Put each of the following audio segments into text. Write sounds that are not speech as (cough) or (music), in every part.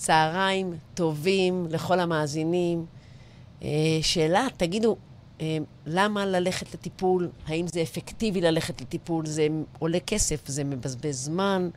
צהריים טובים לכל המאזינים. אה, שאלה, תגידו, אה, למה ללכת לטיפול? האם זה אפקטיבי ללכת לטיפול? זה עולה כסף, זה מבזבז זמן.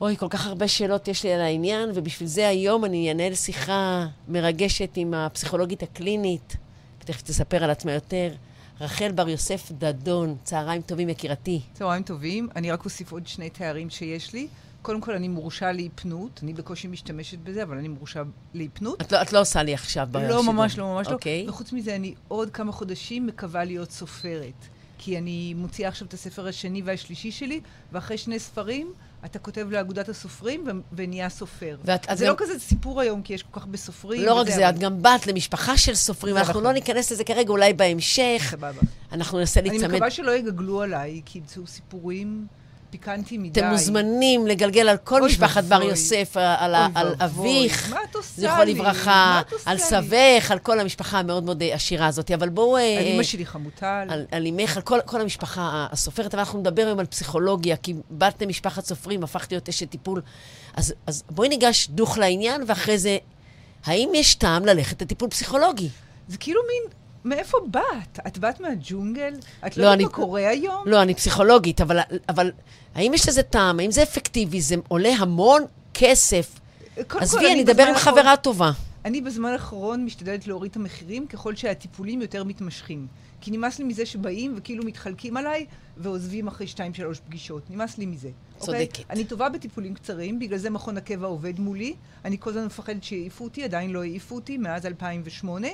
אוי, כל כך הרבה שאלות יש לי על העניין, ובשביל זה היום אני אנהל שיחה מרגשת עם הפסיכולוגית הקלינית, ותכף תספר על עצמה יותר. רחל בר יוסף דדון, צהריים טובים, יקירתי. צהריים טובים. אני רק אוסיף עוד שני תארים שיש לי. קודם כל, אני מורשה להיפנות. אני בקושי משתמשת בזה, אבל אני מורשה להיפנות. את לא, את לא עושה לי עכשיו בשידור. לא, ממש לא, ממש okay. לא. וחוץ מזה, אני עוד כמה חודשים מקווה להיות סופרת. כי אני מוציאה עכשיו את הספר השני והשלישי שלי, ואחרי שני ספרים, אתה כותב לאגודת הסופרים ו- ונהיה סופר. ואת, זה גם... לא כזה סיפור היום, כי יש כל כך הרבה סופרים. לא רק זה, אבל... את גם באת למשפחה של סופרים, אנחנו נכון. לא ניכנס לזה כרגע, אולי בהמשך. סבבה. אנחנו ננסה להיצמד. אני מקווה שלא יגגלו עליי, כי ימצאו סיפורים... פיקנטי מדי. אתם מוזמנים לגלגל על כל משפחת בר יוסף, על, על אביך, זכרו לברכה, על סבך, על כל המשפחה המאוד מאוד עשירה הזאת. אבל בואו... על אמא שלי חמוטל. על, אמך, על כל, כל המשפחה הסופרת. אבל אנחנו נדבר היום על פסיכולוגיה, כי בת למשפחת סופרים, הפכת להיות אשת טיפול. אז, אז בואי ניגש דוך לעניין, ואחרי זה, האם יש טעם ללכת לטיפול פסיכולוגי? זה כאילו מין מאיפה באת? את באת מהג'ונגל? את לא, לא יודעת מה קורה היום? לא, אני פסיכולוגית, אבל, אבל האם יש לזה טעם? האם זה אפקטיבי? זה עולה המון כסף. עזבי, אני אדבר עם חברה טובה. אני בזמן האחרון משתדלת להוריד את המחירים ככל שהטיפולים יותר מתמשכים. כי נמאס לי מזה שבאים וכאילו מתחלקים עליי ועוזבים אחרי שתיים, שלוש פגישות. נמאס לי מזה. צודקת. Okay? אני טובה בטיפולים קצרים, בגלל זה מכון הקבע עובד מולי. אני כל הזמן מפחדת שיעיפו אותי, עדיין לא העיפו אותי מאז 2008.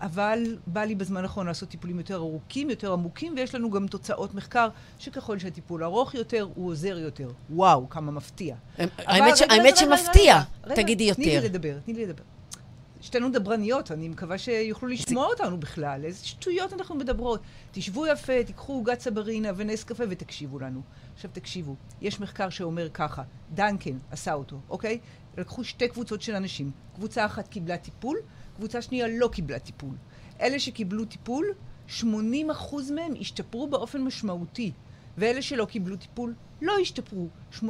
אבל בא לי בזמן האחרון לעשות טיפולים יותר ארוכים, יותר עמוקים, ויש לנו גם תוצאות מחקר שככל שהטיפול ארוך יותר, הוא עוזר יותר. וואו, כמה מפתיע. האמת שמפתיע, תגידי יותר. תני לי לדבר, תני לי לדבר. שתינו דברניות, אני מקווה שיוכלו לשמוע אותנו בכלל. איזה שטויות אנחנו מדברות. תשבו יפה, תיקחו עוגת צברינה ונס קפה ותקשיבו לנו. עכשיו תקשיבו, יש מחקר שאומר ככה, דנקן עשה אותו, אוקיי? לקחו שתי קבוצות של אנשים. קבוצה אחת קיבלה טיפול, קבוצה שנייה לא קיבלה טיפול. אלה שקיבלו טיפול, 80% מהם השתפרו באופן משמעותי, ואלה שלא קיבלו טיפול לא השתפרו. 80%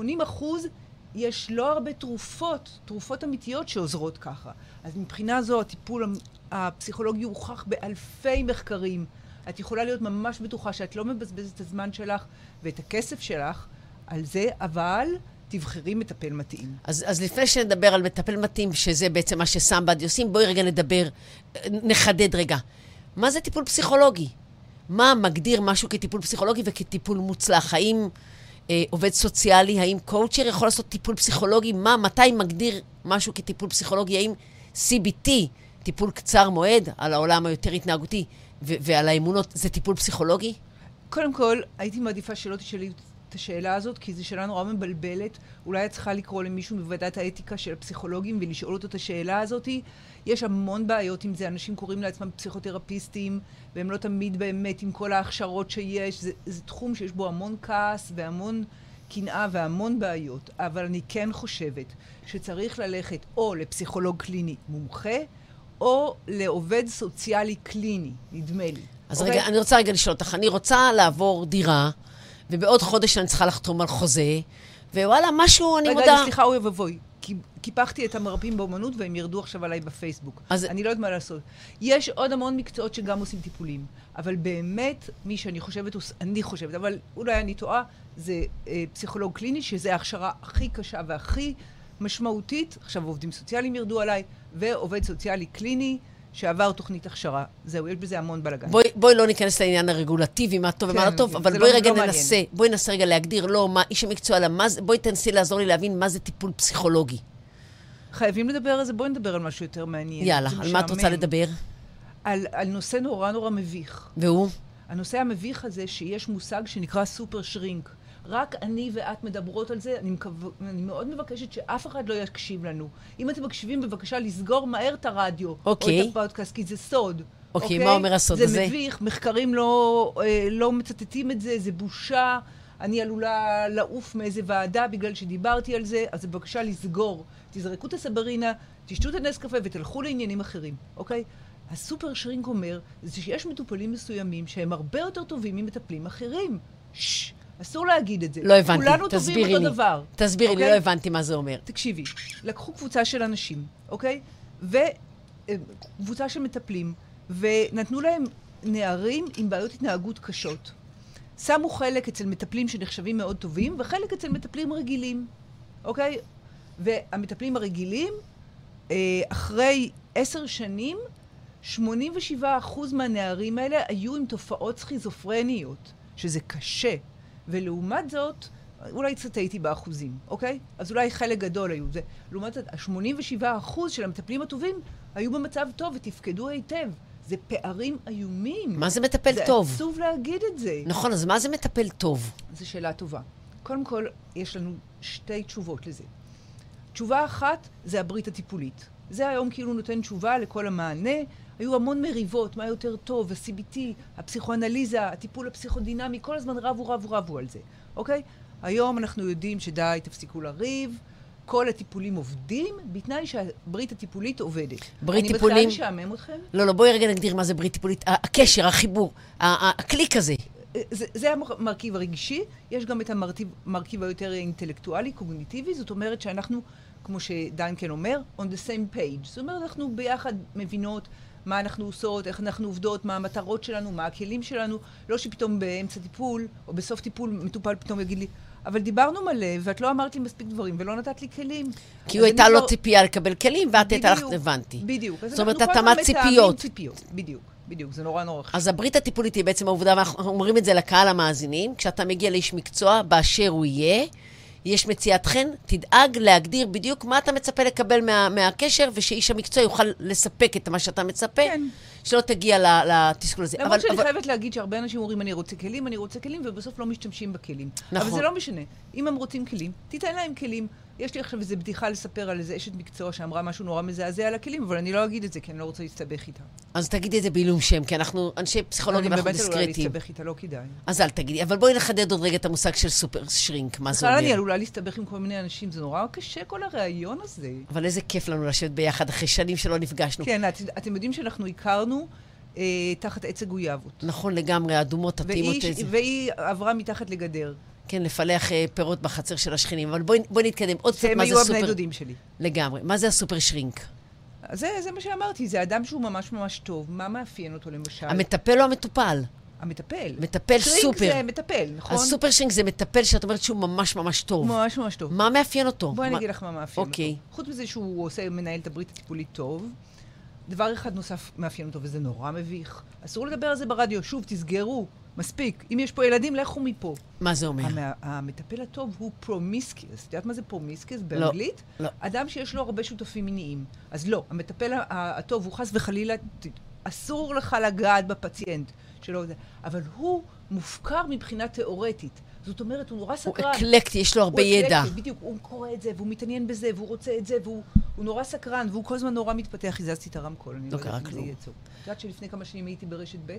יש לא הרבה תרופות, תרופות אמיתיות שעוזרות ככה. אז מבחינה זו הטיפול הפסיכולוגי הוכח באלפי מחקרים. את יכולה להיות ממש בטוחה שאת לא מבזבזת את הזמן שלך ואת הכסף שלך על זה, אבל תבחרי מטפל מתאים. אז, אז לפני שנדבר על מטפל מתאים, שזה בעצם מה שסמבדי עושים, בואי רגע נדבר, נחדד רגע. מה זה טיפול פסיכולוגי? מה מגדיר משהו כטיפול פסיכולוגי וכטיפול מוצלח? האם אה, עובד סוציאלי, האם קואוצ'ר יכול לעשות טיפול פסיכולוגי? מה, מתי מגדיר משהו כטיפול פסיכולוגי? האם CBT, טיפול קצר מועד, על העולם היותר התנהגותי ועל האמונות, זה טיפול פסיכולוגי? קודם כל, הייתי מעדיפה שלא תשאלי את השאלה הזאת, כי זו שאלה נורא מבלבלת. אולי את צריכה לקרוא למישהו מוועדת האתיקה של הפסיכולוגים ולשאול אותו את השאלה הזאת. יש המון בעיות עם זה, אנשים קוראים לעצמם פסיכותרפיסטים, והם לא תמיד באמת עם כל ההכשרות שיש. זה, זה תחום שיש בו המון כעס והמון קנאה והמון בעיות. אבל אני כן חושבת שצריך ללכת או לפסיכולוג קליני מומחה, או לעובד סוציאלי קליני, נדמה לי. אז okay? רגע, אוקיי? אני רוצה רגע לשאול אותך. אני רוצה לעבור דירה. ובעוד חודש אני צריכה לחתום על חוזה, ווואלה, משהו, אני מודה... רגע, סליחה, אוי ואבוי. קיפחתי את המרפאים באומנות והם ירדו עכשיו עליי בפייסבוק. אז... אני לא יודעת מה לעשות. יש עוד המון מקצועות שגם עושים טיפולים, אבל באמת, מי שאני חושבת, אני חושבת, אבל אולי אני טועה, זה אה, פסיכולוג קליני, שזה ההכשרה הכי קשה והכי משמעותית. עכשיו עובדים סוציאליים ירדו עליי, ועובד סוציאלי קליני. שעבר תוכנית הכשרה. זהו, יש בזה המון בלאגן. בואי, בואי לא ניכנס לעניין הרגולטיבי, מה טוב כן, ומה לא טוב, אבל בואי לא, רגע לא ננסה, מעניין. בואי ננסה רגע להגדיר לא מה איש המקצוע, אלא מה זה, בואי תנסי לעזור לי להבין מה זה טיפול פסיכולוגי. חייבים לדבר על זה, בואי נדבר על משהו יותר מעניין. יאללה, על מה את רוצה לדבר? על, על נושא נורא נורא מביך. והוא? הנושא המביך הזה שיש מושג שנקרא סופר שרינק. רק אני ואת מדברות על זה, אני, מקו... אני מאוד מבקשת שאף אחד לא יקשיב לנו. אם אתם מקשיבים, בבקשה לסגור מהר את הרדיו. אוקיי. או את הפודקאסט, כי זה סוד. אוקיי, אוקיי? מה אומר הסוד זה הזה? זה מביך, מחקרים לא, אה, לא מצטטים את זה, זה בושה. אני עלולה לעוף מאיזה ועדה בגלל שדיברתי על זה, אז בבקשה לסגור. תזרקו את הסברינה, תשתו את הנס קפה ותלכו לעניינים אחרים, אוקיי? הסופר שרינק אומר, זה שיש מטופלים מסוימים שהם הרבה יותר טובים ממטפלים אחרים. ששש. אסור להגיד את זה. לא הבנתי, כולנו תסבירי טובים לי. אותו דבר. תסבירי לי, אוקיי? לא הבנתי מה זה אומר. תקשיבי, לקחו קבוצה של אנשים, אוקיי? וקבוצה של מטפלים, ונתנו להם נערים עם בעיות התנהגות קשות. שמו חלק אצל מטפלים שנחשבים מאוד טובים, וחלק אצל מטפלים רגילים, אוקיי? והמטפלים הרגילים, אה, אחרי עשר שנים, 87% מהנערים האלה היו עם תופעות סכיזופרניות, שזה קשה. ולעומת זאת, אולי קצת הייתי באחוזים, אוקיי? אז אולי חלק גדול היו. זה, לעומת זאת, ה-87% של המטפלים הטובים היו במצב טוב ותפקדו היטב. זה פערים איומים. מה זה מטפל זה טוב? עצוב להגיד את זה. נכון, אז מה זה מטפל טוב? זו שאלה טובה. קודם כל, יש לנו שתי תשובות לזה. תשובה אחת זה הברית הטיפולית. זה היום כאילו נותן תשובה לכל המענה. היו המון מריבות, מה יותר טוב, ה-CBT, הפסיכואנליזה, הטיפול הפסיכודינמי, כל הזמן רבו, רבו, רבו על זה, אוקיי? היום אנחנו יודעים שדי, תפסיקו לריב, כל הטיפולים עובדים, בתנאי שהברית הטיפולית עובדת. ברית אני טיפולים- מתחילה לשעמם אתכם? לא, לא, בואי רגע נגדיר מה זה ברית טיפולית. הקשר, החיבור, הקליק הזה. זה, זה המרכיב הרגשי, יש גם את המרכיב, היותר אינטלקטואלי, קוגניטיבי, זאת אומרת שאנחנו, כמו שדיינקן אומר, on the same page. זאת אומרת, אנחנו ביחד מבינות מה אנחנו עושות, איך אנחנו עובדות, מה המטרות שלנו, מה הכלים שלנו, לא שפתאום באמצע טיפול, או בסוף טיפול, מטופל פתאום יגיד לי, אבל דיברנו מלא, ואת לא אמרת לי מספיק דברים, ולא נתת לי כלים. כי הוא הייתה לו כבר- ציפייה לקבל כלים, ואת הייתה לך, הבנתי. בדיוק. זאת אומרת, התאמת ציפיות. ציפיות. בדיוק, בדיוק, זה נורא נורא חשוב. אז הברית הטיפולית היא בעצם העובדה, ואנחנו אומרים את זה לקהל המאזינים, כשאתה מגיע לאיש מקצוע, באשר הוא יהיה, יש מציאת חן, תדאג להגדיר בדיוק מה אתה מצפה לקבל מה, מהקשר, ושאיש המקצוע יוכל לספק את מה שאתה מצפה, כן. שלא תגיע לתסכול הזה. למרות שאני חייבת להגיד שהרבה אנשים אומרים, אני רוצה כלים, אני רוצה כלים, ובסוף לא משתמשים בכלים. נכון. אבל זה לא משנה. אם הם רוצים כלים, תיתן להם כלים. יש לי עכשיו איזו בדיחה לספר על איזה אשת מקצוע שאמרה משהו נורא מזעזע על הכלים, אבל אני לא אגיד את זה, כי אני לא רוצה להסתבך איתה. אז תגידי את זה בעילום שם, כי אנחנו אנשי פסיכולוגיה אני ואנחנו באמת עלולה דיסקרטיים. להסתבך איתה, לא כדאי. אז אל תגידי. אבל בואי נחדד עוד רגע את המושג של סופר שרינק, מה זה בכלל אני אומר. עלולה להסתבך עם כל מיני אנשים, זה נורא קשה כל הריאיון הזה. אבל איזה כיף לנו לשבת ביחד אחרי שנים שלא נפגשנו. כן, את, אתם יודעים שאנחנו הכרנו אה, תחת עץ הגויאבות. נכון לגמרי, אדומות, והיא, איזה. והיא עברה מתחת לגדר. כן, לפלח אה, פירות בחצר של השכנים. אבל בואי, בואי נתקדם. עוד קצת מה זה היו הבני סופר... דודים שלי. לגמרי. מה זה הסופר שרינק? זה, זה מה שאמרתי, זה אדם שהוא ממש ממש טוב. מה מאפיין אותו למשל? המטפל או המטופל? המטפל. מטפל שרינק סופר. זה מטפל, נכון? הסופר שרינק זה מטפל שאת אומרת שהוא ממש ממש טוב. ממש ממש טוב. מה מאפיין אותו? בואי אני מה- אגיד לך מה מאפיין אוקיי. אותו. חוץ מזה שהוא עושה, מנהל את הברית הטיפולית טוב, דבר אחד נוסף מאפיין אותו, וזה נורא מביך. אסור לדבר על זה ברדיו. שוב, תסגרו. מספיק. אם יש פה ילדים, לכו מפה. מה זה אומר? המ- המטפל הטוב הוא promiscuous. את יודעת מה זה promiscuous באנגלית? לא. אדם שיש לו הרבה שותפים מיניים. אז לא, המטפל הטוב הוא חס וחלילה, אסור לך לגעת בפציינט שלו, אבל הוא מופקר מבחינה תיאורטית. זאת אומרת, הוא נורא הוא סקרן. אקלקטי, יש לו הרבה הוא ידע. אקלקטי, בדיוק, הוא קורא את זה, והוא מתעניין בזה, והוא רוצה את זה, והוא הוא נורא סקרן, והוא כל הזמן נורא מתפתח. הזזתי את הרמקול, אני לא לא יודעת אם זה כלום. יעצור. את יודעת שלפני כמה שנים הייתי ברשת ב'?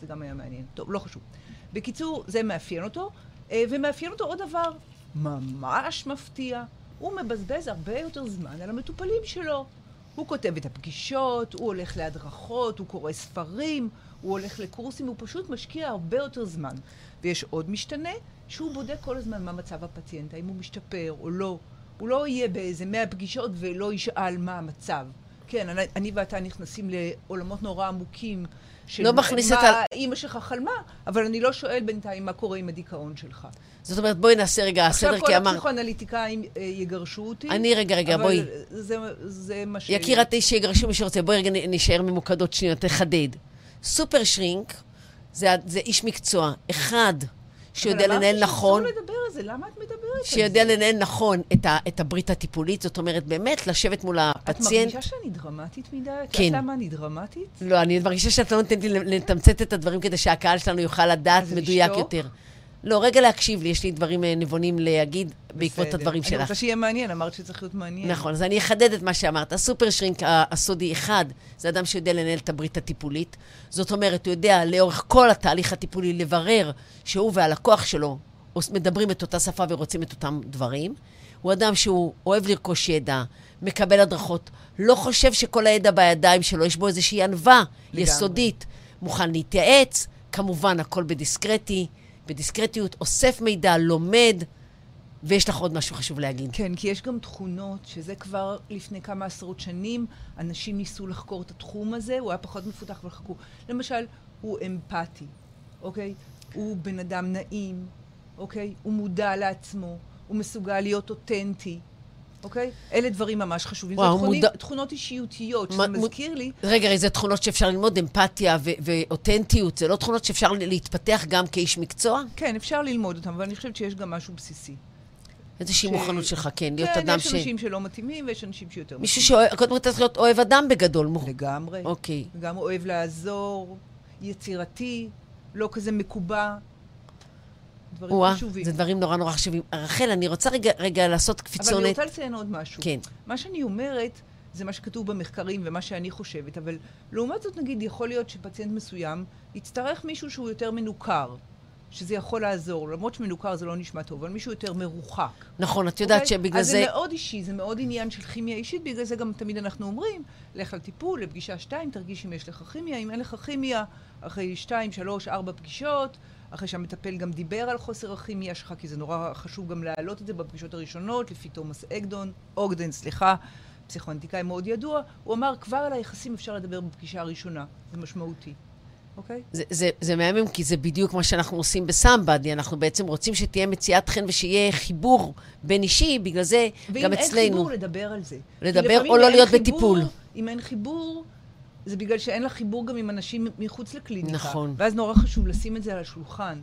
זה גם היה מעניין. טוב, לא חשוב. בקיצור, זה מאפיין אותו, אה, ומאפיין אותו עוד דבר ממש מפתיע. הוא מבזבז הרבה יותר זמן על המטופלים שלו. הוא כותב את הפגישות, הוא הולך להדרכות, הוא קורא ספרים, הוא הולך לקורסים, הוא פשוט משקיע הרבה יותר זמן. ויש עוד משתנה, שהוא בודק כל הזמן מה מצב הפציינט, האם הוא משתפר או לא. הוא לא יהיה באיזה מאה פגישות ולא ישאל מה המצב. כן, אני, אני ואתה נכנסים לעולמות נורא עמוקים. של לא מכניס מה את ה- אימא שלך חלמה, אבל אני לא שואל בינתיים מה קורה עם הדיכאון שלך. זאת אומרת, בואי נעשה רגע סדר, עכשיו כי כל אמרת... הפסיכואנליטיקאים אה, יגרשו אותי. אני, רגע, רגע, אבל בואי. זה, זה מה ש... יקירתי, שיגרשו מי שרוצה. בואי רגע נ- נישאר ממוקדות שניות, תחדד. סופר שרינק זה, זה איש מקצוע, אחד שיודע לנהל נכון, אבל אמרתי שאסור לדבר על זה, למה את מדברת על זה? שיודע לנהל נכון את, ה, את הברית הטיפולית, זאת אומרת, באמת, לשבת מול את הפציינט. מרגישה שאני דרמטית מדי? את כן. יודעת למה אני דרמטית? לא, אני מרגישה שאת לא נותנת לי לתמצת את הדברים כדי שהקהל שלנו יוכל לדעת מדויק לשתוק? יותר. לא, רגע להקשיב לי, יש לי דברים אה, נבונים להגיד בעקבות בסדר. הדברים אני שלך. רוצה שיהיה מעניין, אמרת שצריך להיות מעניין. נכון, אז אני אחדד את מה שאמרת. הסופר שרינק הסודי אחד, זה אדם שיודע לנהל את הברית הטיפולית. זאת אומרת, הוא יודע לאורך כל התהליך הטיפולי לברר שהוא והלקוח שלו מדברים את אותה שפה ורוצים את אותם דברים. הוא אדם שהוא אוהב לרכוש ידע, מקבל הדרכות, לא חושב שכל הידע בידיים שלו, יש בו איזושהי ענווה. יסודית, מוכן להתייעץ, כמובן, הכל בדיסקרטי. בדיסקרטיות, אוסף מידע, לומד, ויש לך עוד משהו חשוב להגיד. כן, כי יש גם תכונות, שזה כבר לפני כמה עשרות שנים, אנשים ניסו לחקור את התחום הזה, הוא היה פחות מפותח וחקרו. למשל, הוא אמפתי, אוקיי? הוא בן אדם נעים, אוקיי? הוא מודע לעצמו, הוא מסוגל להיות אותנטי. אוקיי? אלה דברים ממש חשובים. וואו, זה תכונים, מודע- תכונות אישיותיות, שזה מוד- מזכיר לי, רגע, איזה תכונות שאפשר ללמוד, אמפתיה ו- ואותנטיות, זה לא תכונות שאפשר להתפתח גם כאיש מקצוע? כן, אפשר ללמוד אותם, אבל אני חושבת שיש גם משהו בסיסי. איזושהי ש- מוכנות שלך, כן, להיות כן, אדם יש ש... אנשים שלא מתאימים ויש אנשים שיותר מישהו מתאימים. שאוהב, קודם כל צריך להיות אוהב אדם בגדול. מוכ- לגמרי. אוקיי. גם אוהב לעזור, יצירתי, לא כזה מקובע. דברים וואה, חשובים. זה דברים נורא נורא חשובים. רחל, אני רוצה רגע, רגע לעשות אבל אני קפיצונת. רוצה לציין עוד משהו. כן. מה שאני אומרת, זה מה שכתוב במחקרים ומה שאני חושבת, אבל לעומת זאת, נגיד, יכול להיות שפציינט מסוים יצטרך מישהו שהוא יותר מנוכר, שזה יכול לעזור, למרות שמנוכר זה לא נשמע טוב, אבל מישהו יותר מרוחק. נכון, את יודעת אוקיי? שבגלל אז זה... זה מאוד אישי, זה מאוד עניין של כימיה אישית, בגלל זה גם תמיד אנחנו אומרים, לך לטיפול, לפגישה שתיים, תרגיש אם יש לך כימיה, אם אין לך כימיה, אחרי שתיים, שלוש, ארבע פגישות, אחרי שהמטפל גם דיבר על חוסר הכימיה שלך, כי זה נורא חשוב גם להעלות את זה בפגישות הראשונות, לפי תומאס אגדון, אוגדן, סליחה, פסיכואנטיקאי מאוד ידוע, הוא אמר, כבר על היחסים אפשר לדבר בפגישה הראשונה, זה משמעותי, אוקיי? זה, זה, זה מהמם, כי זה בדיוק מה שאנחנו עושים בסמבדי. אנחנו בעצם רוצים שתהיה מציאת חן ושיהיה חיבור בין אישי, בגלל זה ואם גם אין אצלנו. חיבור, לדבר על זה. לדבר או לא אין להיות חיבור, בטיפול. אם אין חיבור, זה בגלל שאין לך חיבור גם עם אנשים מחוץ לקליניקה. נכון. ואז נורא חשוב לשים את זה על השולחן.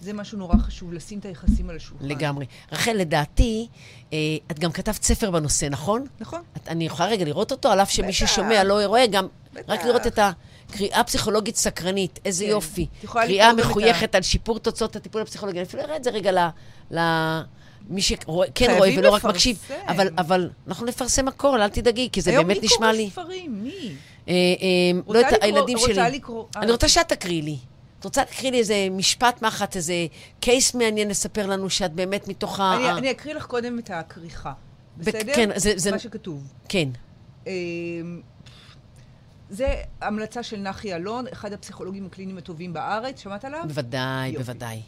זה משהו נורא חשוב, לשים את היחסים על השולחן. לגמרי. רחל, לדעתי, אה, את גם כתבת ספר בנושא, נכון? נכון. את, אני יכולה רגע לראות אותו, על אף שמי בטח. ששומע לא רואה, גם בטח. רק לראות את הקריאה הפסיכולוגית סקרנית, איזה כן. יופי. קריאה מחויכת על שיפור תוצאות הטיפול הפסיכולוגי. אני אפילו אראה את זה רגע ל... ל... מי שכן רואה חייבים ולא רק לפרסם. מקשיב, אבל, אבל אנחנו נפרסם הכל, אל תדאגי, כי זה היום באמת מי נשמע קורא לי... ספרים? מי? אה, אה, לא רוצה את לקרוא- הילדים רוצה שלי. לקרוא- אני אה. רוצה שאת תקריאי לי. את רוצה להקריא לי איזה משפט מחט, איזה קייס מעניין לספר לנו שאת באמת מתוך ה... אני, אקריא לך קודם את הכריכה. בסדר? כן, זה- זה- מה שכתוב. כן. אמ, זה המלצה של נחי אלון, אחד הפסיכולוגים הקליניים הטובים בארץ. שמעת עליו? בוודאי, יופי. בוודאי.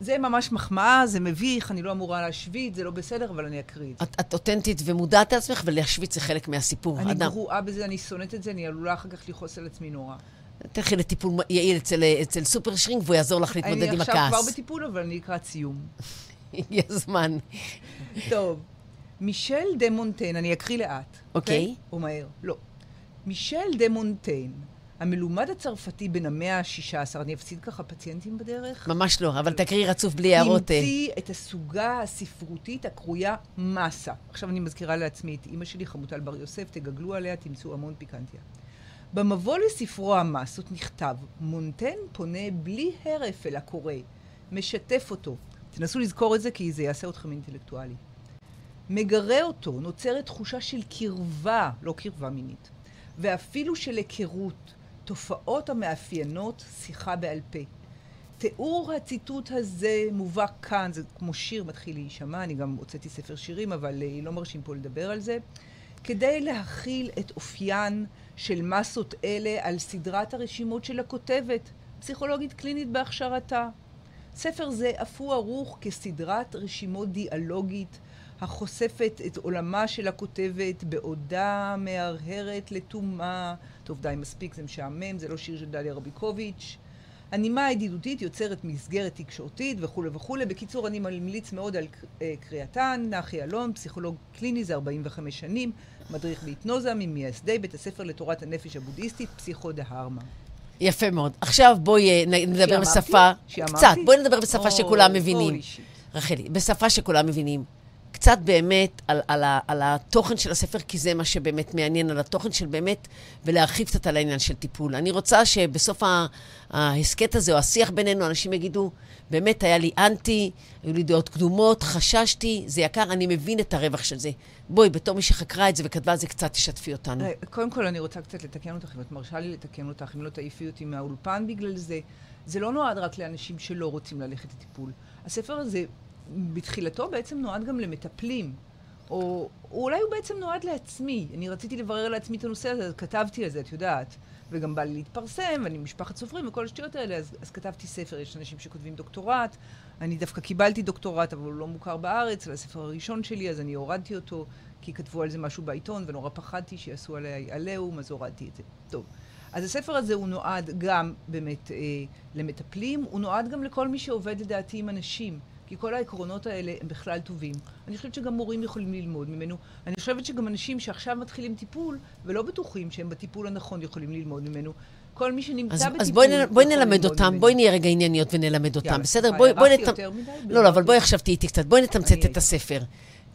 זה ממש מחמאה, זה מביך, אני לא אמורה להשוויץ, זה לא בסדר, אבל אני אקריא את זה. את, את אותנטית ומודעת לעצמך, ולהשוויץ זה חלק מהסיפור. אני אדם, גרועה בזה, אני שונאת את זה, אני עלולה אחר כך לכעוס על עצמי נורא. תלכי לטיפול יעיל אצל, אצל סופר שרינג, והוא יעזור לך להתמודד עם אני עכשיו כבר הכעס. בטיפול, אבל אני לקראת סיום. (laughs) הגיע הזמן. טוב, מישל דה מונטיין, אני אקריא לאט. אוקיי. או מהר. לא. מישל דה מונטיין, המלומד הצרפתי בן המאה ה-16, אני אפסיד ככה פציינטים בדרך? ממש לא, אבל תקריאי רצוף בלי הערות. אה. המציא את הסוגה הספרותית הקרויה מסה. עכשיו אני מזכירה לעצמי את אימא שלי, חמוטל בר יוסף, תגגלו עליה, תמצאו המון פיקנטיה. במבוא לספרו המסות נכתב, מונטן פונה בלי הרף אל הקורא, משתף אותו. תנסו לזכור את זה כי זה יעשה אתכם אינטלקטואלי. מגרה אותו, נוצרת תחושה של קרבה, לא קרבה מינית, ואפילו של היכרות, תופעות המאפיינות שיחה בעל פה. תיאור הציטוט הזה מובא כאן, זה כמו שיר מתחיל להישמע, אני גם הוצאתי ספר שירים, אבל אה, לא מרשים פה לדבר על זה, כדי להכיל את אופיין של מסות אלה על סדרת הרשימות של הכותבת, פסיכולוגית קלינית בהכשרתה. ספר זה אף הוא ערוך כסדרת רשימות דיאלוגית החושפת את עולמה של הכותבת בעודה מהרהרת לתומה. טוב, די, מספיק, זה משעמם, זה לא שיר של דליה רביקוביץ'. הנימה הידידותית יוצרת מסגרת תקשורתית וכולי וכולי. בקיצור, אני ממליץ מאוד על אה, קריאתן. נחי אלון, פסיכולוג קליני, זה 45 שנים, מדריך בהיפנוזה, ממייסדי בית הספר לתורת הנפש הבודהיסטית, פסיכו דה הרמה. יפה מאוד. עכשיו בואי אה, נדבר? בשפה... שאמרתי? קצת, בואי נדבר בשפה אוי, שכולם מבינים. רחלי, בשפה שכולם מבינים. קצת באמת על, על, ה, על התוכן של הספר, כי זה מה שבאמת מעניין, על התוכן של באמת, ולהרחיב קצת על העניין של טיפול. אני רוצה שבסוף ההסכת הזה, או השיח בינינו, אנשים יגידו, באמת היה לי אנטי, היו לי דעות קדומות, חששתי, זה יקר, אני מבין את הרווח של זה. בואי, בתור מי שחקרה את זה וכתבה את זה, קצת תשתפי אותנו. אה, קודם כל, אני רוצה קצת לתקן אותך, אם את מרשה לי לתקן אותך, אם לא תעיפי אותי מהאולפן בגלל זה. זה לא נועד רק לאנשים שלא רוצים ללכת לטיפול. הספר הזה, בתחילתו בעצם נועד גם למטפלים. או, או אולי הוא בעצם נועד לעצמי. אני רציתי לברר לעצמי את הנושא הזה, אז כתבתי על זה, את יודעת. וגם בא לי להתפרסם, ואני משפחת סופרים וכל השטויות האלה, אז, אז כתבתי ספר, יש אנשים שכותבים דוקטורט. אני דווקא קיבלתי דוקטורט, אבל הוא לא מוכר בארץ, זה הספר הראשון שלי, אז אני הורדתי אותו, כי כתבו על זה משהו בעיתון, ונורא פחדתי שיעשו עליי עליהום, אז הורדתי את זה. טוב. אז הספר הזה הוא נועד גם באמת אה, למטפלים, הוא נועד גם לכל מי שעובד לדעתי עם אנשים. כי כל העקרונות האלה הם בכלל טובים. אני חושבת שגם מורים יכולים ללמוד ממנו. אני חושבת שגם אנשים שעכשיו מתחילים טיפול, ולא בטוחים שהם בטיפול הנכון יכולים ללמוד ממנו. כל מי שנמצא אז, בטיפול... אז בואי, נ, בואי נלמד אותם, ממנו. בואי נהיה רגע ענייניות ונלמד אותם, יאללה, בסדר? מה, בואי, בואי הארכתי נת... יותר מדי? לא, לא, אבל. בואי עכשיו תהיי איתי קצת. בואי נתמצת את הספר.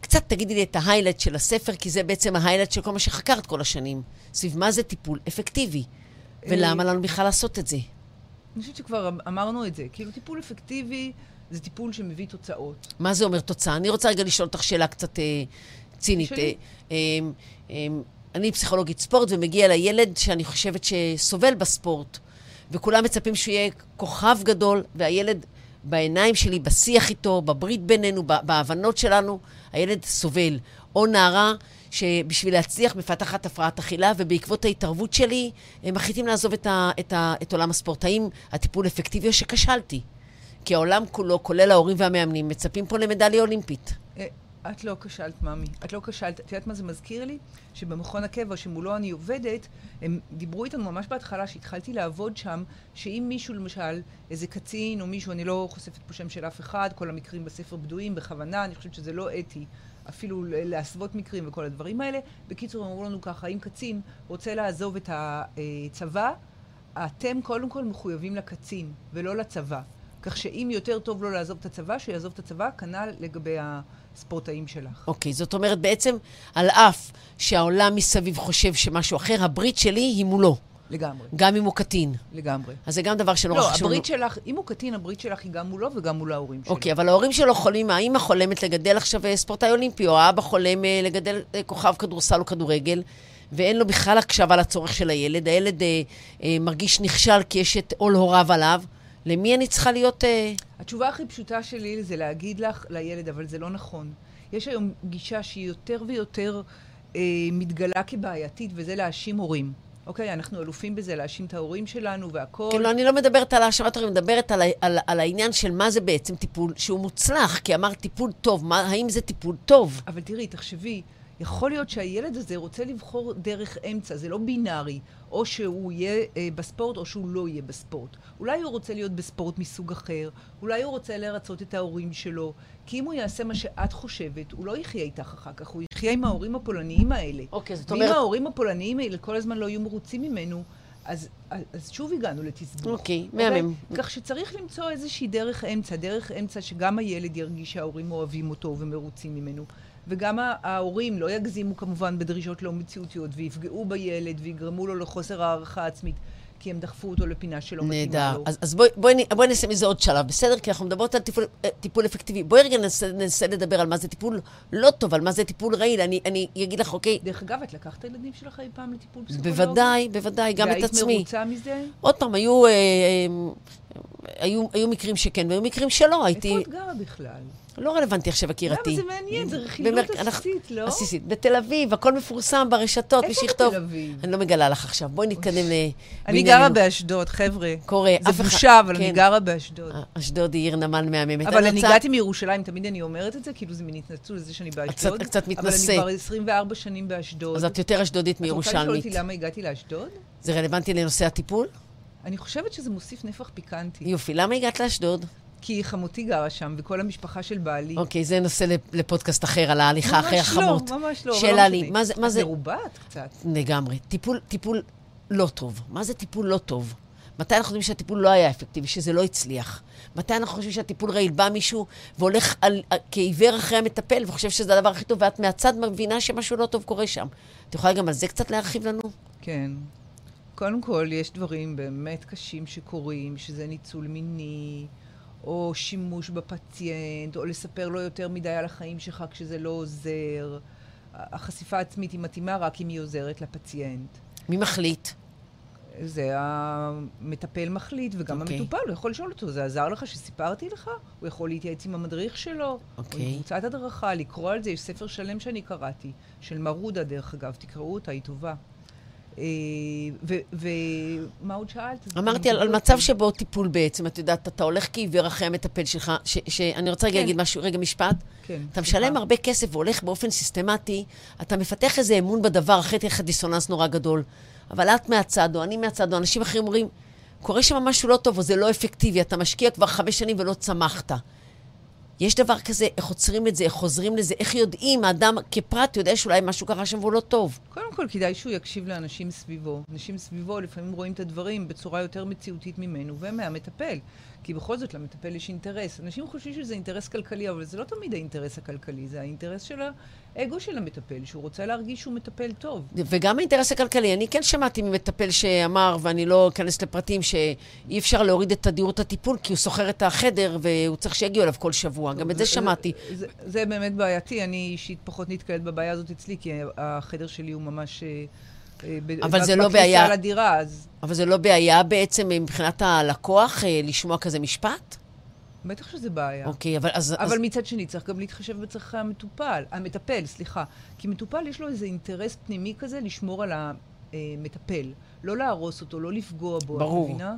קצת תגידי לי את ה highlight של הספר, כי זה בעצם ה highlight של כל מה שחקרת כל השנים. סביב מה זה טיפול אפקטיבי. ולמה לנו בכלל לעשות את זה? אני חושבת שכבר אמ- אמרנו את זה. כאילו, טיפול אפקטיבי זה טיפול שמביא תוצאות. מה זה אומר תוצאה? אני רוצה רגע לשאול אותך שאלה קצת אה, צינית. אה, אה, אה, אני פסיכולוגית ספורט, ומגיע אליי ילד שאני חושבת שסובל בספורט, וכולם מצפים שהוא יהיה כוכב גדול, והילד בעיניים שלי, בשיח איתו, בברית בינינו, בהבנות שלנו, הילד סובל. או נערה שבשביל להצליח מפתחת הפרעת אכילה, ובעקבות ההתערבות שלי, הם מחליטים לעזוב את, ה, את, ה, את עולם הספורט. האם הטיפול אפקטיבי או שכשלתי? כי העולם כולו, כולל ההורים והמאמנים, מצפים פה למדליה אולימפית. אה, את לא כשלת, ממי. את לא כשלת. את יודעת מה זה מזכיר לי? שבמכון הקבע שמולו אני עובדת, הם דיברו איתנו ממש בהתחלה, שהתחלתי לעבוד שם, שאם מישהו, למשל, איזה קצין או מישהו, אני לא חושפת פה שם של אף אחד, כל המקרים בספר בדויים בכוונה, אני חושבת שזה לא אתי. אפילו להסוות מקרים וכל הדברים האלה. בקיצור, הם אמרו לנו ככה, אם קצין רוצה לעזוב את הצבא, אתם קודם כל מחויבים לקצין, ולא לצבא. כך שאם יותר טוב לו לעזוב את הצבא, שיעזוב את הצבא, כנ"ל לגבי הספורטאים שלך. אוקיי, זאת אומרת, בעצם, על אף שהעולם מסביב חושב שמשהו אחר, הברית שלי היא מולו, לגמרי, גם אם הוא קטין. לגמרי. אז זה גם דבר שנורא לא, חשוב. הברית שלך, אם הוא קטין, הברית שלך היא גם מולו וגם מול ההורים שלו. אוקיי, אבל ההורים שלו חולים, האמא חולמת לגדל עכשיו אה, ספורטאי אולימפי, או האבא חולם אה, לגדל אה, כוכב כדורסל או כדורגל, ואין לו בכלל הקשבה לצורך של הילד. הילד אה, אה, מרגיש נכשל כי יש את עול הוריו עליו. למי אני צריכה להיות... אה... התשובה הכי פשוטה שלי זה להגיד לך, לילד, אבל זה לא נכון. יש היום גישה שהיא יותר ויותר אה, מתגלה כבעייתית, וזה להאשים הורים. אוקיי, אנחנו אלופים בזה, להאשים את ההורים שלנו והכול. כאילו, אני לא מדברת על האשמת הורים, אני מדברת על, על, על העניין של מה זה בעצם טיפול שהוא מוצלח, כי אמרת טיפול טוב, מה, האם זה טיפול טוב? אבל תראי, תחשבי, יכול להיות שהילד הזה רוצה לבחור דרך אמצע, זה לא בינארי. או שהוא יהיה אה, בספורט או שהוא לא יהיה בספורט. אולי הוא רוצה להיות בספורט מסוג אחר, אולי הוא רוצה לרצות את ההורים שלו, כי אם הוא יעשה מה שאת חושבת, הוא לא יחיה איתך אחר כך, הוא יחיה עם ההורים הפולניים האלה. אוקיי, זאת ואם אומרת- ההורים הפולניים האלה כל הזמן לא יהיו מרוצים ממנו, אז, אז, אז שוב הגענו לתסבוך. אוקיי, מהמם. כך שצריך למצוא איזושהי דרך אמצע, דרך אמצע שגם הילד ירגיש שההורים אוהבים אותו ומרוצים ממנו. וגם ההורים לא יגזימו כמובן בדרישות לא מציאותיות ויפגעו בילד ויגרמו לו לחוסר הערכה עצמית, כי הם דחפו אותו לפינה שלא מתאימה נהדר. לו. אז, אז בואי, בואי, נ- בואי נעשה מזה עוד שלב, בסדר? כי אנחנו מדברות על טיפול, אה, טיפול אפקטיבי. בואי רגע ננסה, ננסה לדבר על מה זה טיפול לא טוב, על מה זה טיפול רעיל. אני, אני אגיד לך, אוקיי, דרך אגב, את לקחת את הילדים שלך אי פעם לטיפול פסיכולוגי? בוודאי, בוודאי, גם את והיית עצמי. מרוצה מזה? עוד פעם, היו, אה, אה, היו, היו מקרים שכן והיו מקרים שלא. הייתי... איפה את גרה בכלל? לא רלוונטי עכשיו, יקירתי. למה זה מעניין? זה רכילות אנחנו- עסיסית, לא? עסיסית. בתל אביב, הכל מפורסם ברשתות, מי איפה שיכתוב. בתל אביב? אני לא מגלה לך עכשיו. בואי נתקדם ל... אני בענייננו. גרה באשדוד, חבר'ה. קורה, זה בושה, אבל אני כן. גרה באשדוד. אשדוד היא עיר נמל מהממת. אבל אני הגעתי מירושלים, תמיד אני אומרת את זה, כאילו זה מין התנצלות לזה שאני באשדוד. קצת- קצת מתנשא. אבל אני כבר 24 שנים באשדוד. אז את יותר אשדודית את רוצה לשאול מירושלמית. אותי למה הגעתי לאשדוד? זה רלוונטי לנושא הטיפול? אני חושבת שזה מוסיף נפח פיקנטי. יופי, למה הגעת לאשדוד? כי חמותי גרה שם, וכל המשפחה של בעלי. אוקיי, זה נושא לפ- לפודקאסט אחר, על ההליכה ממש אחרי החמות. לא, ממש לא, שאלה לא לי. מה זה- מה את זה... מרובעת קצת. לגמרי. טיפול, טיפול לא טוב. מה זה טיפול לא טוב? מתי אנחנו חושבים שהטיפול לא היה אפקטיבי, שזה לא הצליח? מתי אנחנו חושבים שהטיפול רעיל? בא מישהו והולך על, כעיוור אחרי המטפל וחושב שזה הדבר הכי טוב, ואת מהצד מבינה שמשהו לא טוב קורה שם. את יכולה גם על זה קצת להרחיב לנו? כן. קודם כל, יש דברים באמת קשים שקורים, שזה ניצול מיני, או שימוש בפציינט, או לספר לו יותר מדי על החיים שלך כשזה לא עוזר. החשיפה העצמית היא מתאימה רק אם היא עוזרת לפציינט. מי מחליט? זה המטפל מחליט, וגם אוקיי. המטופל, הוא יכול לשאול אותו, זה עזר לך שסיפרתי לך? הוא יכול להתייעץ עם המדריך שלו, או אוקיי. עם קבוצת הדרכה, לקרוא על זה, יש ספר שלם שאני קראתי, של מרודה דרך אגב, תקראו אותה, היא טובה. אה, ומה עוד שאלת? אמרתי על, על מצב שבו טיפול בעצם, את יודעת, אתה הולך כעיוור אחרי המטפל שלך, ש, שאני רוצה רגע כן. להגיד משהו, רגע משפט. כן, אתה. משלם הרבה כסף והולך באופן סיסטמטי, אתה מפתח איזה אמון בדבר, אחרי תהיה לך דיסוננס נורא גדול. אבל את מהצד, או אני מהצד, או אנשים אחרים אומרים, קורה שם משהו לא טוב, או זה לא אפקטיבי, אתה משקיע כבר חמש שנים ולא צמחת. יש דבר כזה, איך עוצרים את זה, איך חוזרים לזה, איך יודעים, האדם כפרט יודע שאולי משהו קרה שם והוא לא טוב. קודם כל, כדאי שהוא יקשיב לאנשים סביבו. אנשים סביבו לפעמים רואים את הדברים בצורה יותר מציאותית ממנו ומהמטפל. כי בכל זאת, למטפל יש אינטרס. אנשים חושבים שזה אינטרס כלכלי, אבל זה לא תמיד האינטרס הכלכלי, זה האינטרס של האגו של המטפל, שהוא רוצה להרגיש שהוא מטפל טוב. וגם האינטרס הכלכלי, אני כן שמעתי ממטפל שאמר, ואני לא אכנס לפרטים, שאי אפשר להוריד את תדירות הטיפול, כי הוא שוכר את החדר והוא צריך שיגיעו אליו כל שבוע. גם את זה שמעתי. זה, זה, זה באמת בעייתי, אני אישית פחות נתקלת בבעיה הזאת אצלי, כי החדר שלי הוא ממש... אה, אבל זה לא בעיה. לדירה, אז אבל זה לא בעיה בעצם מבחינת הלקוח אה, לשמוע כזה משפט? בטח שזה בעיה. אוקיי, אבל אז... אבל אז... מצד שני, צריך גם להתחשב בצרכי המטופל, המטפל, סליחה. כי מטופל יש לו איזה אינטרס פנימי כזה לשמור על המטפל. לא להרוס אותו, לא לפגוע בו, ברור. את מבינה?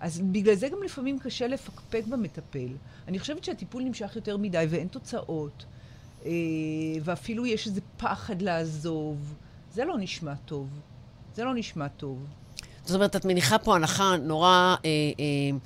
אז בגלל זה גם לפעמים קשה לפקפק במטפל. אני חושבת שהטיפול נמשך יותר מדי ואין תוצאות, אה, ואפילו יש איזה פחד לעזוב. זה לא נשמע טוב. זה לא נשמע טוב. זאת אומרת, את מניחה פה הנחה נורא, אה, אה,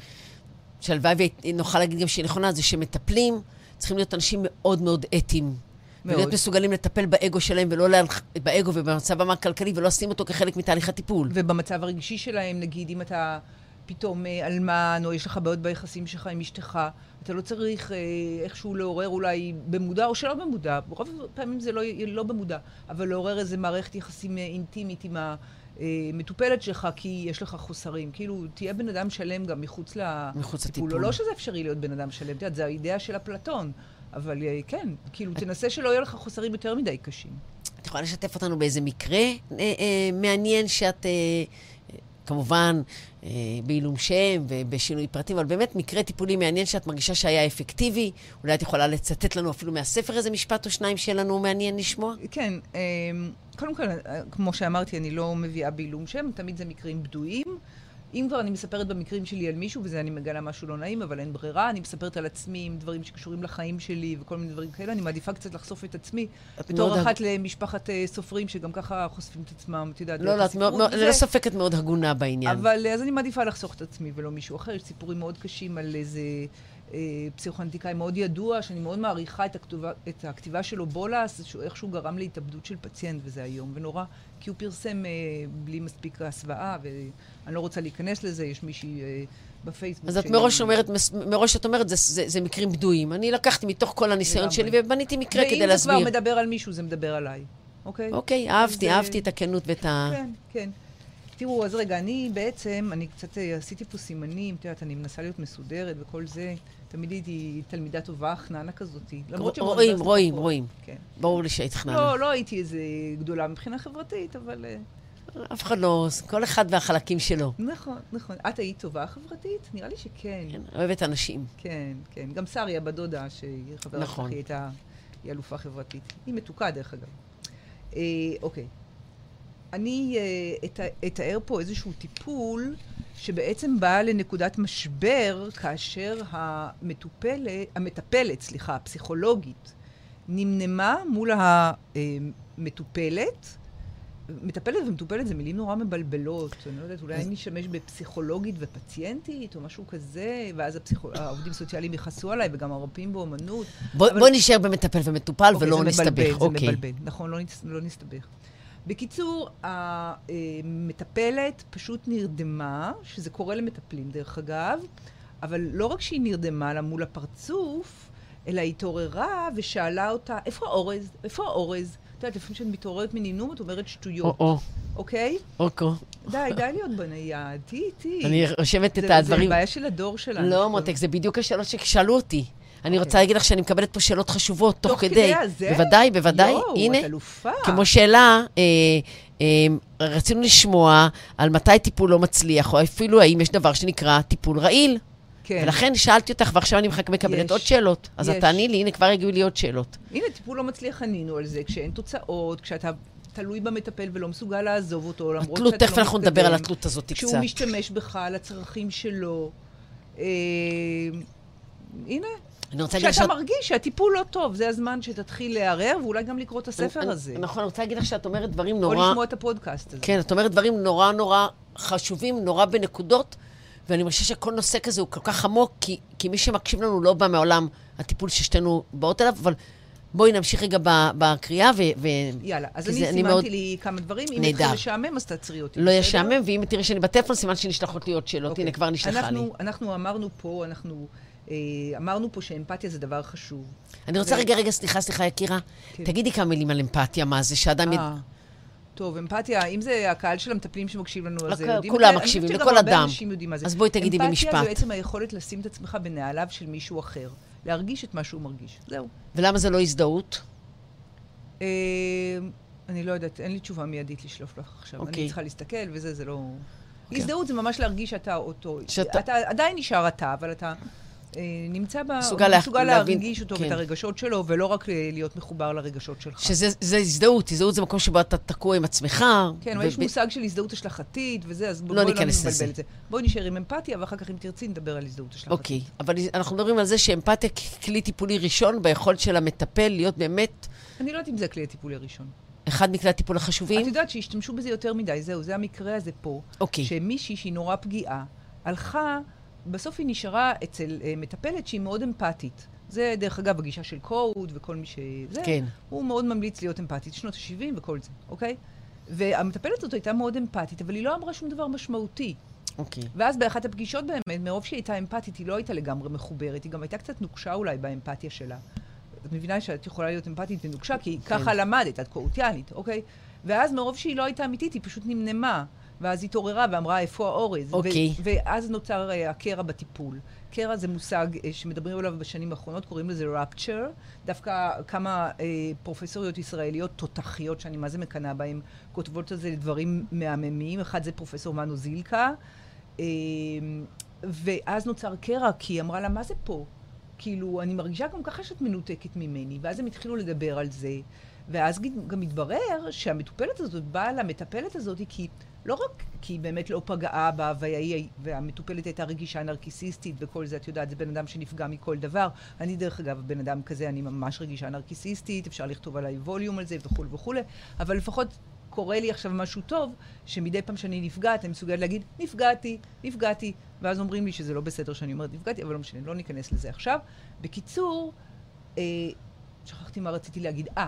שהלוואי ונוכל להגיד גם שהיא נכונה, זה שמטפלים צריכים להיות אנשים מאוד מאוד אתיים. מאוד. ולהיות מסוגלים לטפל באגו שלהם, ולא להלכ... באגו ובמצבם הכלכלי, ולא לשים אותו כחלק מתהליך הטיפול. ובמצב הרגשי שלהם, נגיד, אם אתה פתאום אה, אלמן, או יש לך בעיות ביחסים שלך עם אשתך, אתה לא צריך אה, איכשהו לעורר אולי במודע או שלא במודע, רוב הפעמים זה לא, לא במודע, אבל לעורר איזה מערכת יחסים אה, אינטימית עם המטופלת שלך, כי יש לך חוסרים. כאילו, תהיה בן אדם שלם גם מחוץ לטיפול. מחוץ לטיפול. לא שזה אפשרי להיות בן אדם שלם, את יודעת, זה האידאה של אפלטון. אבל אה, כן, כאילו, תנסה שלא יהיו לך חוסרים יותר מדי קשים. את יכולה לשתף אותנו באיזה מקרה אה, אה, מעניין שאת, אה, אה, כמובן, אה, בעילום שם ובשינוי פרטים, אבל באמת מקרה טיפולי מעניין שאת מרגישה שהיה אפקטיבי. אולי את יכולה לצטט לנו אפילו מהספר איזה משפט או שניים שיהיה לנו מעניין לשמוע? כן, אמ, קודם כל, אה, כמו שאמרתי, אני לא מביאה בעילום שם, תמיד זה מקרים בדויים. אם כבר אני מספרת במקרים שלי על מישהו, וזה אני מגלה משהו לא נעים, אבל אין ברירה, אני מספרת על עצמי עם דברים שקשורים לחיים שלי וכל מיני דברים כאלה, אני מעדיפה קצת לחשוף את עצמי. את בתור מאוד אחת למשפחת אה, סופרים, שגם ככה חושפים את עצמם, את יודעת, לא, לא, את מאוד. ללא ספק את מאוד הגונה בעניין. אבל אז אני מעדיפה לחסוך את עצמי ולא מישהו אחר. יש סיפורים מאוד קשים על איזה פסיכואנטיקאי מאוד ידוע, שאני מאוד מעריכה את, הכתובה, את הכתיבה שלו, בולס, שהוא גרם להתאבדות של פציינט, וזה איום ונורא, כי הוא פרסם אה, בלי מספיק הסוואה, ואני לא רוצה להיכנס לזה, יש מישהי אה, בפייסבוק. אז את מראש אומרת, מראש את אומרת, זה, זה, זה מקרים בדויים. אני לקחתי מתוך כל הניסיון. שלי ובניתי מקרה כדי ואם זה להסביר. כבר מדבר על מישהו, זה מדבר עליי, אוקיי? אוקיי, אהבתי, אז, אה, אהבתי את הכנות ואת ה... כן, כן. תראו, אז רגע, אני בעצם, אני קצת אה, עשיתי פה סימנים, את יודעת, אני מנסה להיות מסודרת וכל זה. תמיד הייתי תלמידה טובה, חננה כזאתי. למרות רואים, רואים. רואים. כן. ברור לי שהיית חננה. לא, לא הייתי איזה גדולה מבחינה חברתית, אבל... אה, אף אחד לא, כל אחד והחלקים שלו. נכון, נכון. את היית טובה חברתית? נראה לי שכן. כן, אוהבת אנשים. כן, כן. גם שרי, הבת דודה, שהיא חברה שלך, נכון. היא הייתה, היא אלופה חברתית. היא מתוקה, דרך אגב. אה, אוקיי. אני אה, את- אתאר פה איזשהו טיפול שבעצם בא לנקודת משבר כאשר המטופלת, המטפלת, סליחה, הפסיכולוגית, נמנמה מול המטופלת. מטפלת ומטופלת זה מילים נורא מבלבלות. אני לא יודעת, אולי אני אשתמש בפסיכולוגית ופציינטית או משהו כזה, ואז. העובדים הסוציאליים יכעסו עליי, וגם הרופאים באומנות. בוא, אבל- בוא נשאר במטפל ומטופל אוקיי, ולא זה נסתבך. מבלבל, אוקיי. זה מבלבל, נכון, לא, נס, לא נסתבך. בקיצור, המטפלת פשוט נרדמה, שזה קורה למטפלים דרך אגב, אבל לא רק שהיא נרדמה לה מול הפרצוף, אלא היא התעוררה ושאלה אותה, איפה האורז? איפה האורז? את יודעת, לפעמים כשאת מתעוררת מנינום, את אומרת שטויות, או-או, אוקיי? אוקו. די, די להיות בנייד, תהי, תהי. אני רושמת את זה- זה הדברים. בעיה של הדור שלנו. לא, מותק, זה בדיוק השאלות ששאלו אותי. אני. רוצה להגיד לך שאני מקבלת פה שאלות חשובות תוך תוך כדי. כדי הזה? בוודאי, בוודאי. יואו, הנה. את אלופה. כמו שאלה, אה, אה, רצינו לשמוע על מתי טיפול לא מצליח, או אפילו האם יש דבר שנקרא טיפול רעיל. כן. ולכן שאלתי אותך, ועכשיו אני מחכה מקבלת יש. עוד שאלות. אז את. תעני לי, הנה, כבר הגיעו לי עוד שאלות. הנה, טיפול לא מצליח, ענינו על זה, כשאין תוצאות, כשאתה תלוי במטפל ולא מסוגל לעזוב אותו, למרות שאתה לא התלות, מתקדם. תכף אנחנו נדבר על התלות הזאת קצת. כשהוא משתמש בך, על הצרכים שלו. אה, הנה, אני רוצה כשאתה שאת... מרגיש שהטיפול לא טוב, זה הזמן שתתחיל לערער, ואולי גם לקרוא את הספר אני- הזה. נכון, אני רוצה להגיד לך שאת אומרת דברים או נורא... לשמוע את הפודקאסט הזה. כן, את אומרת דברים נורא נורא חשובים, נורא בנקודות, ואני מרגישה שכל נושא כזה הוא כל כך עמוק, כי, כי מי שמקשיב לנו לא בא מעולם הטיפול ששתינו באות אליו, אבל בואי נמשיך רגע בקריאה, ו... ו... יאללה, אז אני סימנתי מאוד- לי כמה דברים. אם נהדר. יתחיל לשעמם, אז תעצרי אותי. לא? ישעמם, ואם תראי שאני בטלפון, סימן שנשלחות לי עוד שאלות. אוקיי. הנה, כבר נשלחה לי. אנחנו, אנחנו אמרנו פה, אנחנו אמרנו פה שאמפתיה זה דבר חשוב. אני רוצה ו- רגע, רגע, סליחה, סליחה, יקירה. כן. תגידי כמה מילים על אמפתיה, מה זה, שאדם... יד- אה, טוב, אמפתיה, אם זה הקהל של המטפלים שמקשיב לנו, אז הכ- יודעים... כולם מקשיבים, לכל אדם. אז בואי תגידי אמפתיה במשפט. זה בעצם היכולת לשים את עצמך בנעליו של מישהו אחר. להרגיש את מה שהוא מרגיש. זהו. ולמה זה לא הזדהות? אה, אני לא יודעת, אין לי תשובה מיידית לשלוף לך עכשיו. אוקיי. אני צריכה להסתכל, וזה, זה לא... אוקיי. הזדהות זה ממש להרגיש שאתה אותו. שאתה- אתה עדיין נשאר אתה, אבל אתה אה, נמצא ב... מסוגל לה- מסוגל להרגיש אותו כן. ואת הרגשות שלו, ולא רק להיות מחובר לרגשות שלך. שזה זה הזדהות, הזדהות זה מקום שבו אתה תקוע עם עצמך. כן, אבל יש וב- מושג של הזדהות השלכתית וזה, אז בואי לא לא נבלבל לזה. את זה. בואי נשאר עם אמפתיה, ואחר כך אם תרצי נדבר על הזדהות השלכתית. אוקיי, אבל אנחנו מדברים על זה שאמפתיה ככלי טיפולי ראשון ביכולת של המטפל להיות באמת אני לא יודעת אם זה הכלי הטיפולי הראשון. אחד מכלי הטיפול את החשובים. יודעת שהשתמשו בזה יותר מדי, זהו, זה המקרה הזה פה. אוקיי. שמישהי שהיא נורא פגיעה, הלכה, בסוף היא נשארה אצל uh, מטפלת שהיא מאוד אמפתית. זה, דרך אגב, הגישה של קוד וכל מי ש... זה, כן. הוא מאוד ממליץ להיות אמפתית, שנות ה-70 וכל זה, אוקיי? והמטפלת הזאת הייתה מאוד אמפתית, אבל היא לא אמרה שום דבר משמעותי. אוקיי. ואז באחת הפגישות באמת, מרוב שהיא הייתה אמפתית, היא לא הייתה לגמרי מחוברת, היא גם הייתה קצת נוקשה אולי באמפתיה שלה. את מבינה שאת יכולה להיות אמפתית ונוקשה, כי כן. ככה למדת, את קואוטיאנית, אוקיי? ואז מרוב שהיא לא הייתה אמיתית, היא פשוט נמנמה. ואז התעוררה ואמרה, איפה האורז? אוקיי. ואז נוצר uh, הקרע בטיפול. קרע זה מושג uh, שמדברים עליו בשנים האחרונות, קוראים לזה רפצ'ר. דווקא כמה uh, פרופסוריות ישראליות תותחיות, שאני מה זה מקנאה בהן, כותבות על זה דברים מהממים. אחד זה פרופסור מנו זילקה. Uh, ואז נוצר קרע, כי היא אמרה לה, מה זה פה? כאילו, אני מרגישה גם ככה שאת מנותקת ממני. ואז הם התחילו לדבר על זה. ואז גם התברר שהמטופלת הזאת באה למטפלת הזאת כי לא רק כי היא באמת לא פגעה בה והיא, והמטופלת הייתה רגישה נרקיסיסטית וכל זה, את יודעת, זה בן אדם שנפגע מכל דבר. אני דרך אגב, בן אדם כזה, אני ממש רגישה נרקיסיסטית, אפשר לכתוב עליי ווליום על זה וכולי וכולי, אבל לפחות קורה לי עכשיו משהו טוב, שמדי פעם שאני נפגעת, אני מסוגלת להגיד, נפגעתי, נפגעתי, ואז אומרים לי שזה לא בסדר שאני אומרת נפגעתי, אבל לא משנה, לא ניכנס לזה עכשיו. בקיצור, אה, שכחתי מה רציתי להגיד. אה,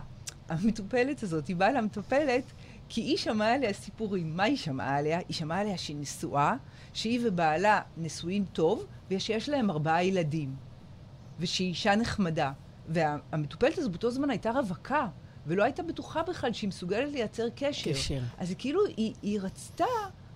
המטופלת הזאת, היא באה למטופלת כי היא שמעה עליה סיפורים. מה היא שמעה עליה? היא שמעה עליה שהיא נשואה, שהיא ובעלה נשואים טוב, ושיש להם ארבעה ילדים. ושהיא אישה נחמדה. והמטופלת הזאת באותו זמן הייתה רווקה, ולא הייתה בטוחה בכלל שהיא מסוגלת לייצר קשר. קשר. אז היא כאילו, היא, היא רצתה,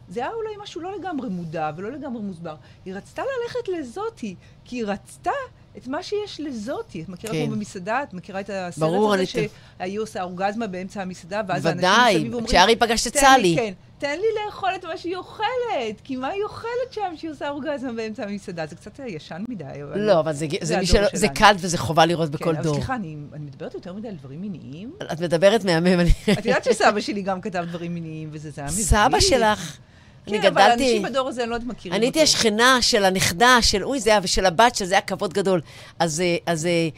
זה היה אולי משהו לא לגמרי מודע ולא לגמרי מוסבר, היא רצתה ללכת לזאתי, כי היא רצתה את מה שיש לזאתי. את מכירה כן. כמו במסעדה? את מכירה את הסרט ברור, הזה שהיא עושה אורגזמה באמצע המסעדה, ואז האנשים ודאי, מסביב אומרים... כשארי פגש את "תן לי- סלי." כן, תן לי לאכול את מה שהיא אוכלת, כי מה היא אוכלת שם שהיא עושה אורגזמה באמצע המסעדה? זה קצת ישן מדי. אבל... לא, אבל זה, זה, הדור שלא, זה. קל וזה חובה לראות בכל כן, אבל דור. סליחה, אני, אני מדברת יותר מדי על דברים מיניים. את מדברת מהמם, אני... את יודעת שסבא שלי גם כתב דברים מיניים, וזה זה היה מביך. סבא שלך. אני כן, אבל גדלתי... אנשים בדור הזה, אני לא יודעת מכירים אני הייתי אותו. השכנה של הנכדה, של אוי, זה היה, ושל הבת, שזה היה כבוד גדול. אז, אה, אז אה,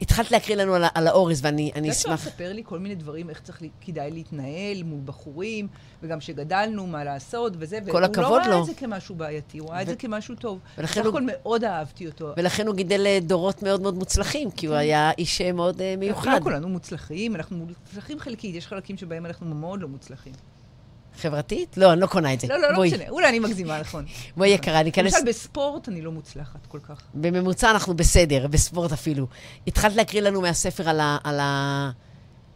התחלת להקריא לנו על, על האורז, ואני אני אשמח. שהוא מספר לי כל מיני דברים, איך צריך, כדאי להתנהל מול בחורים, וגם שגדלנו, מה לעשות, וזה. כל הכבוד הוא לא ראה לו. את זה כמשהו בעייתי, הוא ראה את זה כמשהו טוב. ולכן הוא- מאוד אהבתי אותו. ולכן הוא גידל אה, דורות מאוד מאוד מוצלחים, כי הוא היה איש מאוד אה, מיוחד. לא כולנו מוצלחים, אנחנו מוצלחים חלקית, יש חלקים שבהם אנחנו מאוד לא מוצלחים. חברתית? לא, אני לא קונה את זה. לא, לא, לא בואי, משנה, אולי אני מגזימה, נכון. בואי יקרה, אני אכנס... למשל, בספורט אני לא מוצלחת כל כך. בממוצע אנחנו בסדר, בספורט אפילו. התחלת להקריא לנו מהספר על, ה, על, ה,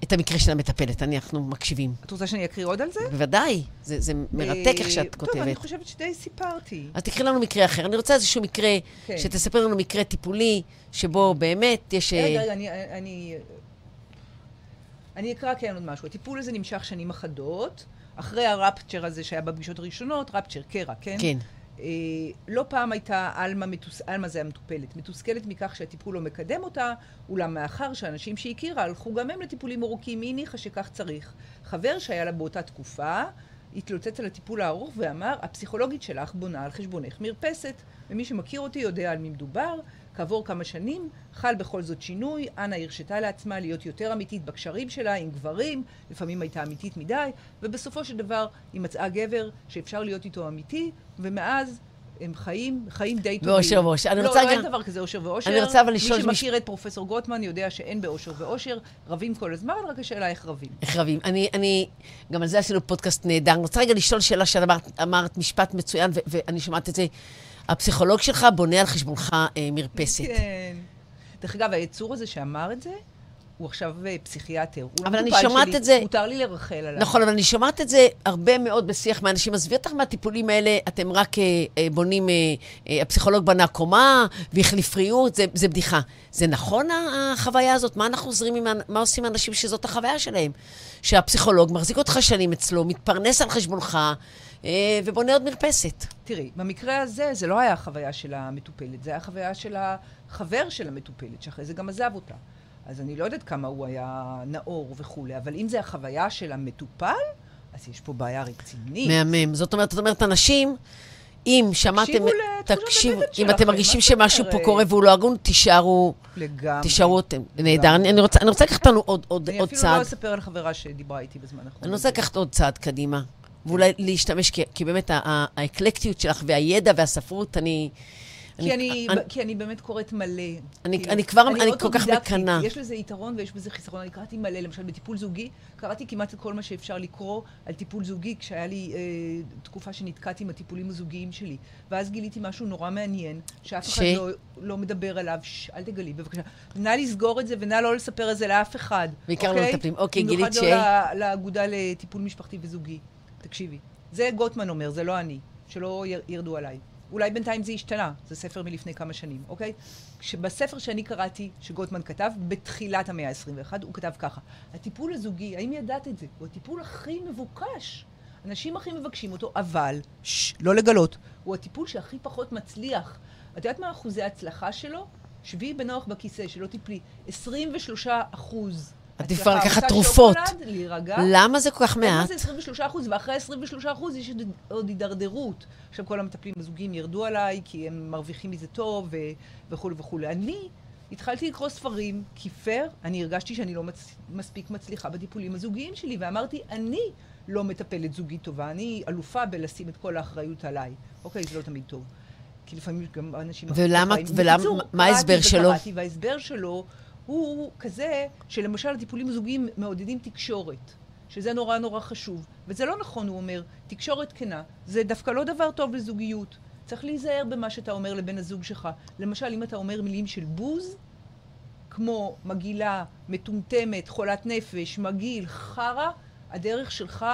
את המקרה של המטפלת, אנחנו מקשיבים. את רוצה שאני אקריא עוד על זה? בוודאי, זה, זה מרתק איך אה, שאת כותבת. טוב, אני חושבת שדי סיפרתי. אז תקחי לנו מקרה אחר. אני רוצה איזשהו מקרה, כן. שתספר לנו מקרה טיפולי, שבו באמת יש... אה, רגע, רגע, אני, אני, אני אקרא כן עוד משהו. הטיפול הזה נמשך שנים אחדות, אחרי הרפצ'ר הזה שהיה בפגישות הראשונות, רפצ'ר, קרע, כן? כן. אה, לא פעם הייתה עלמה, מתוס... עלמה זה המטופלת, מתוסכלת מכך שהטיפול לא מקדם אותה, אולם מאחר שאנשים שהיא הכירה הלכו גם הם לטיפולים ארוכים, היא הניחה שכך צריך. חבר שהיה לה באותה תקופה, התלוצץ על הטיפול הארוך ואמר, הפסיכולוגית שלך בונה על חשבונך מרפסת, ומי שמכיר אותי יודע על מי מדובר. כעבור כמה שנים חל בכל זאת שינוי, אנה הרשתה לעצמה להיות יותר אמיתית בקשרים שלה עם גברים, לפעמים הייתה אמיתית מדי, ובסופו של דבר היא מצאה גבר שאפשר להיות איתו אמיתי, ומאז הם חיים, חיים די טובים. באושר ואושר. אני לא, רוצה לא, אין דבר כזה אושר ואושר. אני רוצה אבל לשאול מי שמכיר את פרופסור גוטמן יודע שאין באושר ואושר, רבים כל הזמן, רק השאלה איך רבים. איך רבים. אני, אני, גם על זה עשינו פודקאסט נהדר. אני רוצה רגע לשאול שאלה שאת אמרת, אמרת משפט מצוין, ואני שומעת את זה. הפסיכולוג שלך בונה על חשבונך אה, מרפסת. כן. דרך אגב, היצור הזה שאמר את זה, הוא עכשיו אה, פסיכיאטר. הוא לא אבל אני שומעת שלי, את זה- מותר לי לרחל עליו. נכון, אבל אני שומעת את זה הרבה מאוד בשיח מהאנשים. עזבי אותך מהטיפולים האלה, אתם רק אה, אה, בונים, אה, אה, הפסיכולוג בנה קומה והחליף ריהוט, זה, זה בדיחה. זה נכון החוויה הזאת? מה אנחנו עוזרים עם, מה עושים האנשים שזאת החוויה שלהם? שהפסיכולוג מחזיק אותך שנים אצלו, מתפרנס על חשבונך ובונה עוד מרפסת. תראי, במקרה הזה, זה לא היה החוויה של המטופלת, זה היה החוויה של החבר של המטופלת, שאחרי זה גם עזב אותה. אז אני לא יודעת כמה הוא היה נאור וכולי, אבל אם זה החוויה של המטופל, אז יש פה בעיה רצינית. מהמם. זאת אומרת, זאת אומרת, אנשים, אם שמעתם... תקשיבו אם אתם מרגישים שמשהו פה? קורה והוא לא הגון, תישארו, לגמרי. תישארו אתם. נהדר. אני רוצה לקחת אותנו עוד עוד- אני אפילו לא צעד. אספר על חברה שדיברה איתי בזמן האחרון. אני רוצה לקחת עוד צעד קדימה, ואולי להשתמש, כי, כי באמת האקלקטיות שלך והידע והספרות, אני... כי אני, אני- כי אני באמת קוראת מלא. אני- כאילו, אני כבר- אני כל כך. מקנאה. יש לזה יתרון ויש בזה חיסרון. אני קראתי מלא, למשל בטיפול זוגי, קראתי כמעט כל מה שאפשר לקרוא על טיפול זוגי, כשהיה לי אה, תקופה שנתקעתי עם הטיפולים הזוגיים שלי. ואז גיליתי משהו נורא מעניין, שאף אחד ש? לא, לא מדבר עליו. ש, אל תגלי, בבקשה. נא לסגור את זה ונא לא לספר את זה לאף אחד. בעיקר לא מטפלים. אוקיי, גילית ש- במיוחד לא לאגודה לטיפול משפחתי וזוגי. תקשיבי, זה גוטמן אומר, זה לא אני. שלא י- ירדו עליי. אולי בינתיים זה השתנה, זה ספר מלפני כמה שנים, אוקיי? בספר שאני קראתי, שגוטמן כתב, בתחילת המאה ה-21, הוא כתב ככה: הטיפול הזוגי, האם ידעת את זה? הוא הטיפול הכי מבוקש. אנשים הכי מבקשים אותו, אבל, ששש, לא לגלות, הוא הטיפול שהכי פחות מצליח. את יודעת מה אחוזי ההצלחה שלו? שבי בנוח בכיסא, שלא תיפלי. 23 אחוז. עדיף לקחת תרופות. שוקולד? להירגע. למה זה כל כך למה מעט? זה 23 אחוז? ואחרי 23 אחוז יש עוד- הידרדרות. עכשיו כל המטפלים הזוגיים ירדו עליי, כי הם מרוויחים מזה טוב, וכולי וכולי. אני התחלתי לקרוא ספרים, כי פייר, אני הרגשתי שאני לא מצ... מספיק מצליחה בטיפולים הזוגיים שלי, ואמרתי, אני לא מטפלת זוגית טובה, אני אלופה בלשים את כל האחריות עליי. אוקיי, זה לא תמיד טוב. כי לפעמים גם אנשים... ולמה- ולמה- מה ההסבר שלו? וההסבר שלו הוא כזה שלמשל הטיפולים הזוגיים מעודדים תקשורת, שזה נורא נורא חשוב. וזה לא נכון, הוא אומר, תקשורת כנה, זה דווקא לא דבר טוב לזוגיות. צריך להיזהר במה שאתה אומר לבן הזוג שלך. למשל, אם אתה אומר מילים של בוז, כמו מגעילה, מטומטמת, חולת נפש, מגעיל, חרא, הדרך שלך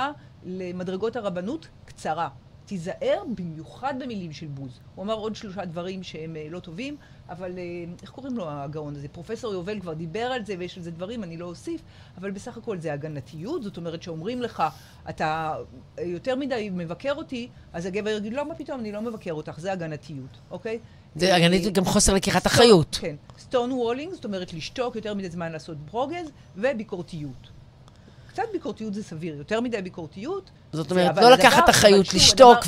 למדרגות הרבנות קצרה. תיזהר במיוחד במילים של בוז. הוא אמר עוד שלושה דברים שהם אה, לא טובים, אבל אה, איך קוראים לו הגאון הזה? פרופסור יובל כבר דיבר על זה ויש על זה דברים, אני לא אוסיף, אבל בסך הכל זה הגנתיות, זאת אומרת שאומרים לך, אתה אה, יותר מדי מבקר אותי, אז הגבר יגיד, לא, מה פתאום, אני לא מבקר אותך, זה הגנתיות, אוקיי? זה אה, הגנתיות גם חוסר לקיחת אחריות. כן. סטון וולינג, זאת אומרת לשתוק יותר מדי זמן לעשות ברוגז, וביקורתיות. קצת ביקורתיות זה סביר, יותר מדי ביקורתיות. זאת אומרת, לא הדבר- לקחת אבל אחריות, לשתוק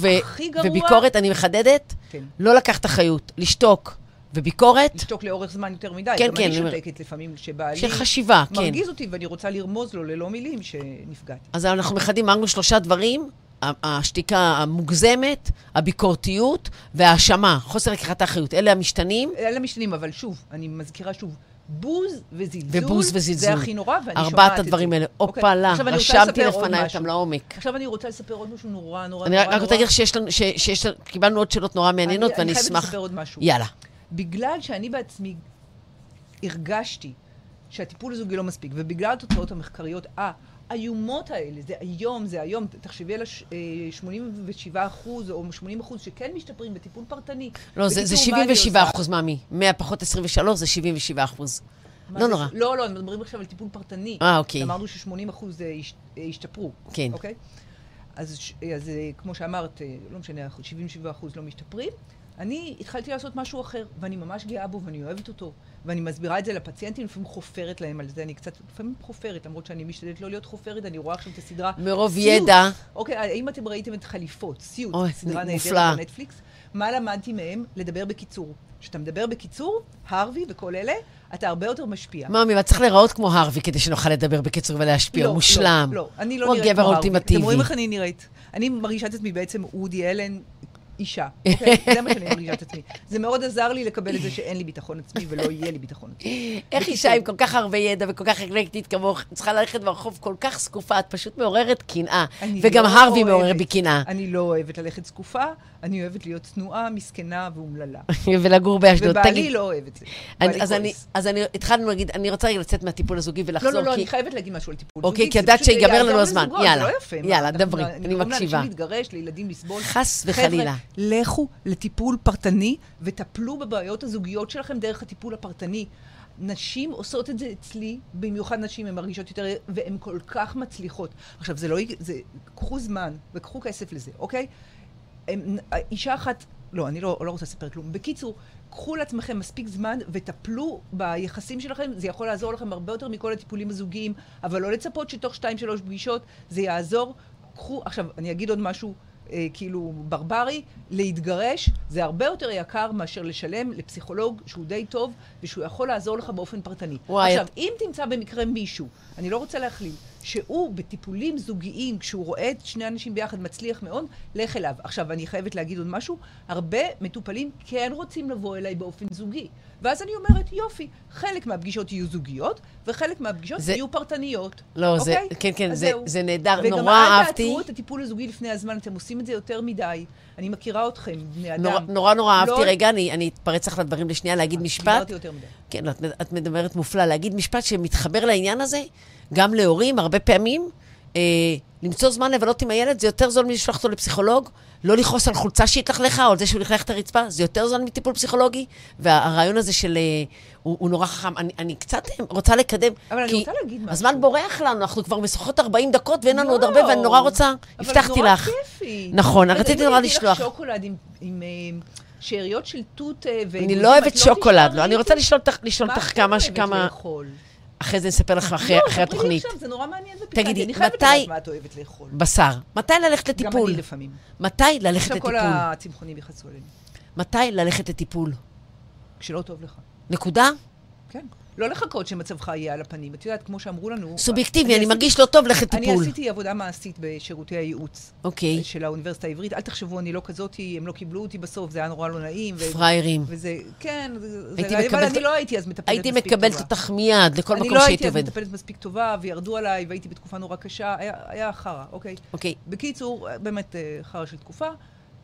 וביקורת, אני מחדדת, כן. לא לקחת אחריות, לשתוק וביקורת, לשתוק לאורך זמן יותר מדי. כן, גם כן, אני אני אומר- שותקת לפעמים כשבעלי של חשיבה, כן. מרגיז אותי ואני רוצה לרמוז לו ללא מילים שנפגעתי. אז אנחנו מחדים, אמרנו שלושה דברים, השתיקה המוגזמת, הביקורתיות וההאשמה, חוסר לקיחת האחריות. אלה המשתנים. אלה משתנים, אבל שוב, אני מזכירה שוב, בוז וזלזול, ובוז וזלזול. זה הכי נורא, ואני שומעת את זה. ארבעת הדברים האלה. אוקיי, הופה, אני רוצה רשמתי לפניי. אותם לעומק. עכשיו אני רוצה לספר עוד משהו נורא נורא אני נורא רק רק רוצה להגיד לך שיש לנו, ש- שיש, לנו- קיבלנו עוד שאלות נורא מעניינות, אני- ואני אני חייבת אשמח... לספר עוד משהו. יאללה. בגלל שאני בעצמי הרגשתי שהטיפול הזוגי לא מספיק, ובגלל התוצאות המחקריות האיומות האלה, זה היום, זה היום, תחשבי על ה-87 אחוז או 80 אחוז שכן משתפרים בטיפול פרטני. לא, זה, זה 77 אחוז, מאמי. 100 פחות 23 זה 77 אחוז. לא נורא. לא, לא, מדברים עכשיו על טיפול פרטני. אה, אוקיי. אמרנו ש-80 אחוז אה, הש- אה, השתפרו. כן. אוקיי? אז, אז אה, כמו שאמרת, אה, לא משנה, 77 אחוז לא משתפרים. אני התחלתי לעשות משהו אחר, ואני ממש גאה בו, ואני אוהבת אותו. ואני מסבירה את זה לפציינטים, לפעמים חופרת להם על זה, אני קצת, לפעמים חופרת, למרות שאני משתדלת לא להיות חופרת, אני רואה עכשיו את הסדרה. מרוב סיוט. ידע. אוקיי, האם אתם ראיתם את חליפות, סיוט, אוי, סדרה. נהדרת בנטפליקס? מה למדתי מהם? לדבר בקיצור. כשאתה מדבר בקיצור, הרווי וכל אלה, אתה הרבה יותר משפיע. מאמי, אבל צריך להיראות כמו הרווי כדי שנוכל לדבר בקיצור ולהשפיע. הוא מושלם. לא, לא, אני לא הוא נראית הגבר כמו הרווי. האולטימטיבי. אתם רואים איך אני נראית? אני מרגישה את עצמי בעצם וודי אלן. אישה, (laughs) אוקיי? זה מה שאני מרגישה את עצמי. זה מאוד עזר לי לקבל את זה שאין לי ביטחון עצמי ולא יהיה לי ביטחון עצמי. איך אישה עם כל כך הרבה ידע וכל כך אקלקטית כמוך צריכה ללכת ברחוב כל כך זקופה? את פשוט מעוררת קנאה. וגם לא הרווי מעורר בי קנאה. אני לא אוהבת ללכת זקופה, אני אוהבת להיות צנועה, מסכנה ואומללה. (laughs) ולגור באשדוד. ובעלי תגיד, לא אוהב את זה. אני- אז אני-. אז אני, התחלנו להגיד, אני רוצה רגע לצאת מהטיפול הזוגי לא, ולחזור, לא, לא, כי... אני חייבת להגיד משהו על טיפול אוקיי, זוגי, כי זה ידעת שיגמר לנו הזמן. יאללה, לא יאללה, אנחנו- דברי, אני נגרום לאנשים מקשיבה. להתגרש, לילדים לסבול. חס וחלילה. חבר'ה, לכו לטיפול פרטני וטפלו בבעיות הזוגיות שלכם דרך הטיפול הפרטני. נשים עושות את זה אצלי, במיוחד נשים, הן מרגישות יותר, והן כל כך מצליחות. עכשיו, זה לא... זה... קחו זמן וקחו כסף לזה, אוקיי? הם, אישה אחת, לא, אני לא, לא רוצה לספר כלום. בקיצור, קחו לעצמכם מספיק זמן וטפלו ביחסים שלכם, זה יכול לעזור לכם הרבה יותר מכל הטיפולים הזוגיים, אבל לא לצפות שתוך שתיים, שלוש פגישות זה יעזור. קחו, עכשיו, אני אגיד עוד משהו אה, כאילו ברברי, להתגרש זה הרבה יותר יקר מאשר לשלם לפסיכולוג שהוא די טוב ושהוא יכול לעזור לך באופן פרטני. וואי, עכשיו, אם תמצא במקרה מישהו, אני לא רוצה להכליל, שהוא בטיפולים זוגיים, כשהוא רואה את שני אנשים ביחד מצליח מאוד, לך אליו. עכשיו, אני חייבת להגיד עוד משהו, הרבה מטופלים כן רוצים לבוא אליי באופן זוגי. ואז אני אומרת, יופי, חלק מהפגישות יהיו זוגיות, וחלק מהפגישות זה- יהיו פרטניות. לא, זה- אוקיי? כן, כן, אז זה- זהו. זה נהדר, וגם נורא אל אהבתי. תעצרו את הטיפול הזוגי לפני הזמן, אתם עושים את זה יותר מדי. אני מכירה אתכם, בני אדם. נורא נורא, נורא אהבתי. לא- רגע, אני אני אתפרץ לך לדברים לשנייה, להגיד משפט. דיברתי יותר מדי. כן, את, את מדברת מופלא. להגיד משפט שמתחבר לעניין הזה, גם להורים, הרבה פעמים, אה, למצוא זמן לבלות עם הילד, זה יותר זול מלשלוח אותו לפסיכולוג, לא לכעוס על חולצה שהתלכלכה, או על זה שהוא לכלך את הרצפה, זה יותר זול מטיפול פסיכולוגי. והרעיון הזה של... אה, הוא, הוא נורא חכם. אני, אני קצת אה, רוצה לקדם, אבל אני כי רוצה להגיד משהו. הזמן בורח לנו, אנחנו כבר משוחחות 40 דקות ואין לנו לא. עוד הרבה, ואני נורא רוצה, הבטחתי אבל לך. נורא כיפי. נכון, רציתי נורא אני לשלוח. לך שוקולד עם- עם אה, שאריות של תות אה, ואגוזים, אני לא אוהבת את שוקולד, לא, אני רוצה? לשאול אותך לשאול מה את כמה, אוהבת כמה... לאכול? אחרי זה נספר לך אחרי לא, אחרי התוכנית. עכשיו, זה נורא מעניין ופיקנטי. תגידי, אני חייבת מתי- לדעת מה את אוהבת לאכול. בשר. מתי ללכת גם לטיפול? אני לפעמים. מתי ללכת עכשיו כל לטיפול? הצמחונים יכעסו עלינו. מתי ללכת לטיפול? כשלא טוב לך. נקודה? כן. לא לחכות שמצבך יהיה על הפנים. את יודעת, כמו שאמרו לנו... סובייקטיבי, אני עשיתי- מרגיש לא טוב, לך אני לטיפול. עשיתי עבודה מעשית בשירותי הייעוץ אוקיי, של האוניברסיטה העברית. אל תחשבו, אני לא כזאתי, הם לא קיבלו אותי בסוף, זה היה נורא לא נעים. ו- פראיירים. וזה, כן, זה, הייתי אבל מקבלת- אני לא הייתי אז מטפלת הייתי מספיק מקבלת טובה. אותך מיד לכל אני מקום לא שהייתי הייתי אז. מטפלת מספיק טובה, וירדו עליי, והייתי בתקופה נורא קשה, היה, היה חרא, אוקיי? אוקיי, בקיצור, באמת אה, חרא של תקופה.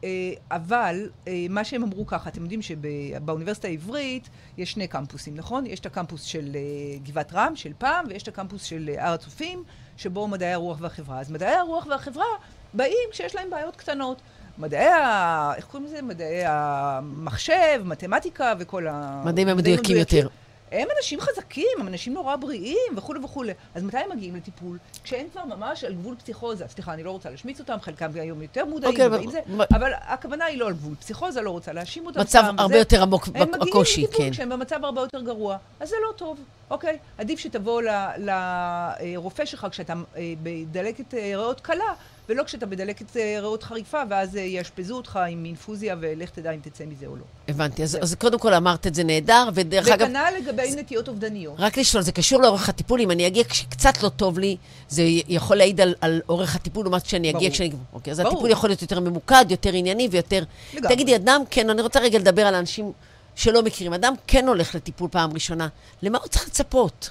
אה, אבל אה, מה שהם אמרו ככה, אתם יודעים שבאוניברסיטה העברית יש שני קמפוסים, נכון? יש את הקמפוס של אה, גבעת רם, של פעם, ויש את הקמפוס של הר הצופים, שבו מדעי הרוח והחברה. אז מדעי הרוח והחברה באים כשיש להם בעיות קטנות. מדעי ה... איך קוראים לזה? מדעי המחשב, מתמטיקה וכל ה... מדעים המדויקים יותר. הם אנשים חזקים, הם אנשים נורא בריאים וכולי וכולי. אז מתי הם מגיעים לטיפול? כשהם כבר ממש על גבול פסיכוזה. סליחה, אני לא רוצה להשמיץ אותם, חלקם היום יותר מודעים, אוקיי, ובאים אבל- זה, מה- אבל הכוונה היא לא על גבול פסיכוזה, לא רוצה להאשים אותם. מצב סתם, הרבה וזה. יותר עמוק הם מגיעים בקושי, לטיפול כן. כשהם במצב הרבה יותר גרוע. אז זה לא טוב, אוקיי? עדיף שתבוא לרופא שלך כשאתה אה, בדלקת אה, ריאות קלה, ולא כשאתה בדלקת אה, ריאות חריפה, ואז אה, יאשפזו אותך עם אינפוזיה, ולך תדע אם תצא מזה או לא. הבנתי. אז אז קודם כל אמרת את זה נהדר, ודרך אגב... וכנ"ל לגבי נטיות אובדניות. רק לשאול, זה קשור לאורך הטיפול, אם אני אגיע כשקצת לא טוב לי, זה יכול להעיד על, על אורך הטיפול לעומת כשאני אגיע ברור. כשאני... אוקיי, אז ברור. הטיפול יכול להיות יותר ממוקד, יותר ענייני ויותר... לגמרי. תגידי, אדם, כן, אני רוצה רגע לדבר על האנשים שלא מכירים. אדם כן הולך לטיפול פעם ראשונה, למה הוא צריך לצפות?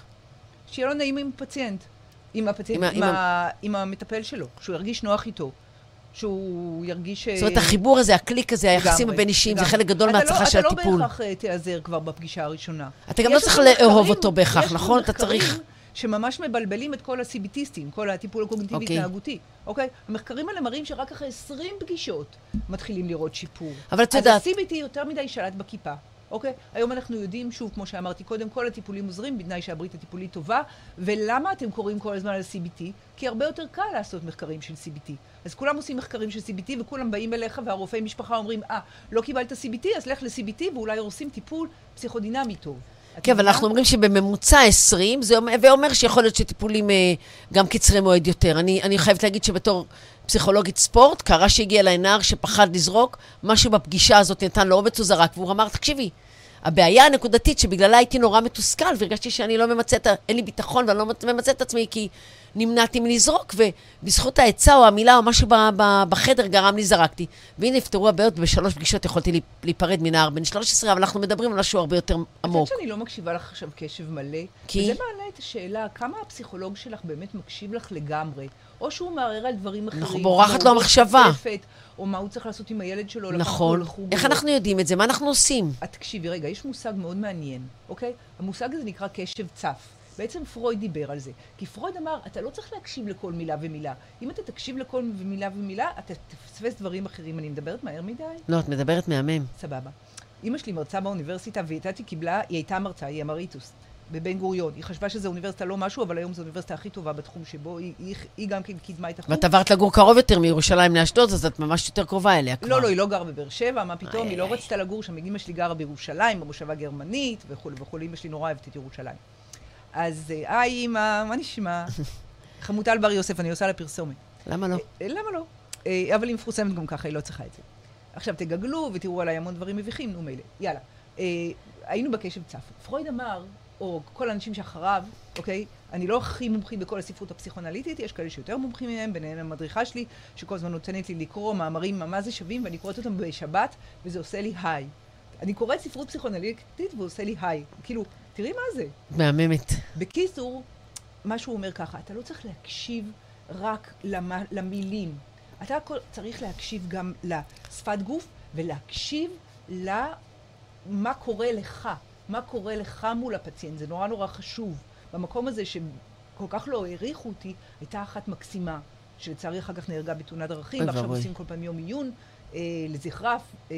שיהיה לו נעים עם פציינט. עם הפציינט, עם עם, ה- עם, ה... עם המטפל שלו, שהוא ירגיש נוח איתו. שהוא ירגיש... זאת אומרת, החיבור הזה, הקליק הזה, היחסים הבין-אישיים, זה. חלק גדול מההצלחה לא, של אתה הטיפול. לא בהכרח אה, תיעזר כבר בפגישה הראשונה. אתה גם יש לא צריך לאהוב מחקרים- אותו בהכרח, יש נכון? אתה מחקרים צריך... שממש מבלבלים את כל ה-CBTיסטים, כל הטיפול אוקיי. הקוגניטיבי-התנהגותי, אוקיי? המחקרים האלה מראים שרק אחרי 20 פגישות מתחילים לראות שיפור. אבל את יודעת- אז ה-CBT יותר מדי שלט בכיפה. אוקיי? היום אנחנו יודעים, שוב, כמו שאמרתי קודם, כל הטיפולים עוזרים, בתנאי שהברית הטיפולית טובה. ולמה אתם קוראים כל הזמן על CBT? כי הרבה יותר קל לעשות מחקרים של CBT. אז כולם עושים מחקרים של CBT, וכולם באים אליך, והרופאי משפחה אומרים, אה, לא קיבלת CBT, אז לך ל-CBT, ואולי עושים טיפול פסיכודינמי טוב. כן, אבל? אנחנו אומרים שבממוצע 20, זה אומר, שיכול להיות שטיפולים אה, גם קצרי מועד יותר. אני, אני חייבת להגיד שבתור פסיכולוגית ספורט, קרה שהגיע אליי נער שפחד לזרוק, משהו בפגישה הזאת נתן לו אומץ, הוא זרק, והוא אמר, תקשיבי, הבעיה הנקודתית שבגללה הייתי נורא מתוסכל, והרגשתי שאני לא ממצה את ה... אין לי ביטחון ואני לא ממצה את עצמי כי נמנעתי מלזרוק, ובזכות העצה או המילה או משהו בחדר גרם לי זרקתי. והנה נפתרו הבעיות, בשלוש פגישות יכולתי להיפרד מנער בן 13, אבל אנחנו מדברים על משהו הרבה יותר עמוק. יודעת שאני לא מקשיבה לך עכשיו קשב מלא? כי? וזה מעלה את השאלה, כמה הפסיכולוג שלך באמת מקשיב לך לגמרי? או שהוא מערער על דברים אחרים. אנחנו בורחת לו עבודות המחשבה. תוספת, או מה הוא צריך לעשות עם הילד שלו, נכון. איך לא. אנחנו יודעים את זה? מה אנחנו עושים? את תקשיבי, רגע, יש מושג מאוד מעניין, אוקיי? המושג הזה נקרא קשב צף. בעצם פרויד דיבר על זה. כי פרויד אמר, אתה לא צריך להקשיב לכל מילה ומילה. אם אתה תקשיב לכל מילה ומילה, אתה תפספס דברים אחרים. אני מדברת מהר מדי? לא, את מדברת מהמם. סבבה. אימא שלי מרצה באוניברסיטה, והיא הייתה קיבלה, היא הייתה מרצה, היא אמריטוס, בבן גוריון. היא חשבה שזו אוניברסיטה לא משהו, אבל היום זו האוניברסיטה הכי טובה בתחום שבו, היא, היא, היא גם כן קידמה את החוג. ואת עברת לגור קרוב יותר מירושלים לאשדוד, אז את ממש יותר קרובה אליה כבר. לא, לא, היא לא גרה בבאר שבע, מה פתאום, איי, היא לא איי. רצתה לגור שם, אמא שלי גרה בירושלים, במושבה גרמנית, וכולי וכולי, אמא שלי נורא אוהבת את ירושלים. אז אה, היי, אמא, מה נשמע? (laughs) חמוטל בר יוסף, אני עושה לה פרסומת. למה לא? אה, למה לא? אה, אבל היא מפורסמת גם ככה, היא לא צריכה את זה. עכשיו תגגלו ותראו עליי המון דברים מביכים, נו מילא. יאללה. היינו בקשב צף. פרויד אמר, או כל האנשים שאחריו, אוקיי, אני לא הכי מומחית בכל הספרות הפסיכואנליטית, יש כאלה שיותר מומחים מהם, ביניהם המדריכה שלי, שכל הזמן נותנת לי לקרוא מאמרים מה זה שווים, ואני קוראת אותם בשבת, וזה עושה לי היי. אני קוראת ספרות פסיכואנליטית והוא עושה לי היי. כאילו, תראי מה זה. מהממת. בקיצור, מה שהוא אומר ככה, אתה לא צריך להקשיב רק למ, למילים. אתה הכל צריך להקשיב גם לשפת גוף ולהקשיב למה קורה לך, מה קורה לך מול הפציינט. זה נורא נורא חשוב. במקום הזה שכל כך לא העריכו אותי, הייתה אחת מקסימה, שלצערי אחר כך נהרגה בתאונת דרכים, ועכשיו. עושים כל פעם יום עיון אה, לזכרה. אה,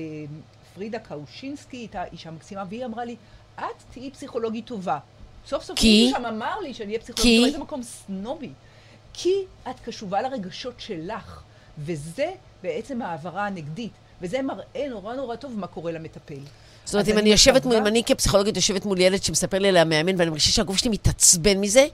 פרידה קאושינסקי הייתה אישה מקסימה, והיא אמרה לי, את תהיי פסיכולוגית טובה. סוף סוף כי? מישהו שם אמר לי שאני אהיה פסיכולוגית? טובה, איזה מקום סנובי. כי את קשובה לרגשות שלך, וזה בעצם העברה הנגדית, וזה מראה נורא נורא טוב מה קורה למטפל. זאת אומרת, אם אני יושבת מול, אם אני כפסיכולוגית יושבת מול ילד שמספר לי על המאמן, ואני מרגישה שהגוף שלי מתעצבן מזה,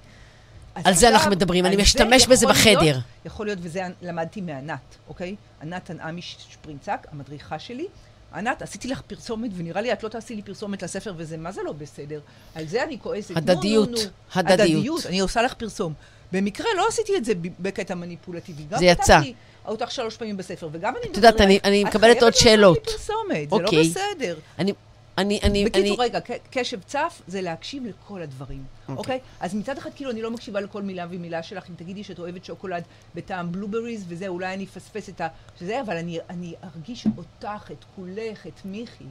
על זה אנחנו מדברים, אני משתמש בזה להיות- בחדר. יכול להיות, וזה למדתי מענת, אוקיי? ענת תנעמי שפרינצק, המדריכה שלי. ענת, עשיתי לך פרסומת, ונראה לי את לא תעשי לי פרסומת לספר, וזה מה זה לא בסדר. על זה אני כועסת. נו, הדדיות, נו, נו. הדדיות. הדדיות, אני עושה לך פרסום. במקרה לא עשיתי את זה בקטע מניפולטיבי. גם זה יצא. כתבתי אותך שלוש פעמים בספר, וגם אני... את יודעת, מדברת אני- עלייך. אני את מקבלת חייבת עוד לעשות לי שאלות. פרסומת, זה לא אוקיי. בסדר. אני, אני, אני, בקיצור, אני, רגע, קשב צף זה להקשיב לכל הדברים, אוקיי. אוקיי? אז מצד אחד, כאילו, אני לא מקשיבה לכל מילה ומילה שלך. אם תגידי שאת אוהבת שוקולד בטעם בלובריז וזה, אולי אני אפספס את ה... שזה, אבל אני, אני ארגיש אותך, את כולך, את מיכי.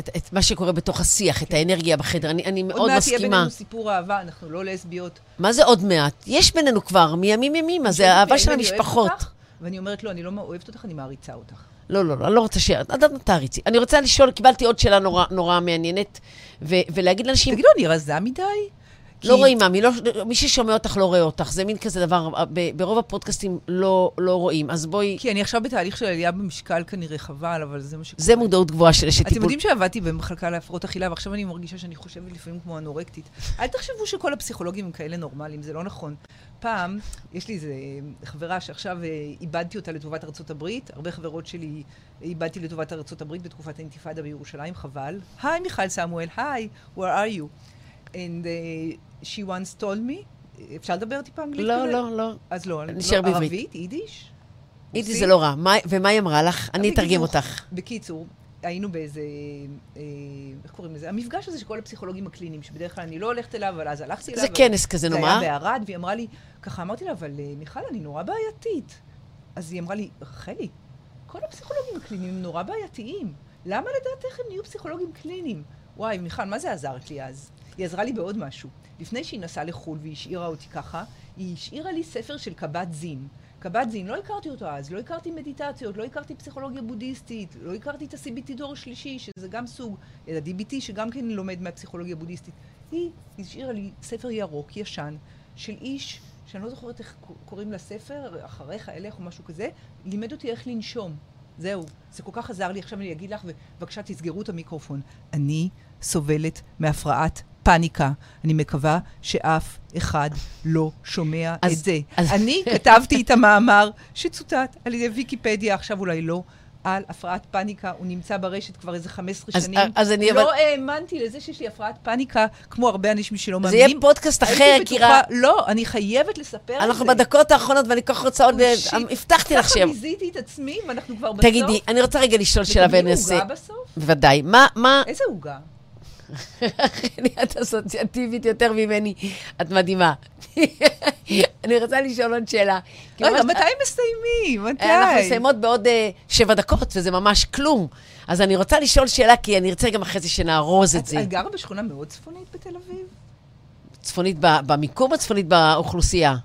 את, את מה שקורה בתוך השיח, את האנרגיה בחדר, אני, אני עוד מאוד מעט יהיה מסכימה. בינינו סיפור אהבה, אנחנו לא לסביות. מה זה עוד מעט? יש בינינו כבר, מימים ימימה, זה אהבה של המשפחות. אותך, ואני אומרת לו, אני לא אוהבת אותך, אני מעריצה אותך. לא, לא, לא, אני לא רוצה ש... אל תעריצי. אני רוצה לשאול, קיבלתי עוד שאלה נורא, נורא מעניינת, ו- ולהגיד לאנשים, תגידו, אני רזה מדי? לא כי- רואים ממי, לא, מי ששומע אותך לא רואה אותך, זה מין כזה דבר, ב- ברוב הפודקאסטים לא, לא רואים, אז בואי, כי אני עכשיו בתהליך של עלייה במשקל כנראה חבל, אבל זה מה שקורה. זה מודעות גבוהה של אשת אתם טיפול. יודעים שעבדתי במחלקה להפרעות אכילה, ועכשיו אני מרגישה שאני חושבת לפעמים כמו אנורקטית. אל תחשבו שכל הפסיכולוגים הם כאלה נורמליים, זה לא נכון. פעם, יש לי איזה חברה שעכשיו אה, איבדתי אותה לטובת ארצות הברית, הרבה חברות שלי איבדתי לטובת ארצות הברית בתקופת האינתיפאדה בירושלים, חבל. היי, מיכל סמואל, היי, where are you? And uh, she once told me, אפשר לדבר טיפה אנגלית? לא, כזה? לא, לא. אז לא, נשאר לא, בעברית. ערבית, יידיש? רוסית? זה לא רע. מה- ומה היא אמרה לך? אני אתרגם אותך. בקיצור, היינו באיזה, אה, איך קוראים לזה? המפגש הזה של כל הפסיכולוגים הקליניים, שבדרך כלל אני לא הולכת אליו, אבל אז הלכתי אליו. זה כנס כזה, נו זה? היה בערד, והיא אמרה לי, ככה אמרתי לה, אבל אה, מיכל, אני נורא בעייתית. אז היא אמרה לי, רחלי, כל הפסיכולוגים הקליניים הם נורא בעייתיים. למה לדעתך הם נהיו פסיכולוגים קליניים? וואי, מיכל, מה זה עזרת לי אז? היא עזרה לי בעוד משהו. לפני שהיא נסעה לחו"ל והשאירה אותי ככה, היא השאירה לי ספר של קב"ט זין. קב"ט זין, לא הכרתי אותו אז, לא הכרתי מדיטציות, לא הכרתי פסיכולוגיה בודהיסטית, לא הכרתי את ה-CBT דור שלישי, שזה גם סוג, אלא DBT, שגם כן לומד מהפסיכולוגיה הבודהיסטית. היא השאירה לי ספר ירוק, ישן, של איש, שאני לא זוכרת איך קוראים לספר, אחריך, אליך או משהו כזה, לימד אותי איך לנשום. זהו, זה כל כך עזר לי. עכשיו אני אגיד לך, ובבקשה תסגרו את המיקרופון. אני סובלת מהפרעת פאניקה. אני מקווה שאף אחד לא שומע אז, את זה. אז... אני כתבתי את המאמר שצוטט על ידי ויקיפדיה, עכשיו אולי לא. על הפרעת פאניקה, הוא נמצא ברשת כבר איזה 15 אז, שנים. אז אני... לא אבל... האמנתי לזה שיש לי הפרעת פאניקה, כמו הרבה אנשים שלא מאמינים. זה יהיה פודקאסט אחר, קירה. לא, אני חייבת לספר את זה. אנחנו בדקות האחרונות, ואני כל כך רוצה עוד... הבטחתי לך שם. ככה ביזיתי את עצמי, ואנחנו כבר בסוף. תגידי, אני רוצה רגע לשאול שאלה ונעשה... ותגידי עוגה בסוף? בוודאי. מה, מה... איזה עוגה? את אסוציאטיבית יותר ממני, את מדהימה. אני רוצה לשאול עוד שאלה. רגע, מתי מסיימים? מתי? אנחנו מסיימות בעוד אה, שבע דקות, וזה ממש כלום. אז אני רוצה לשאול שאלה, כי אני ארצה גם אחרי זה שנארוז את זה. את גרה בשכונה מאוד צפונית בתל אביב? צפונית במיקום או צפונית באוכלוסייה?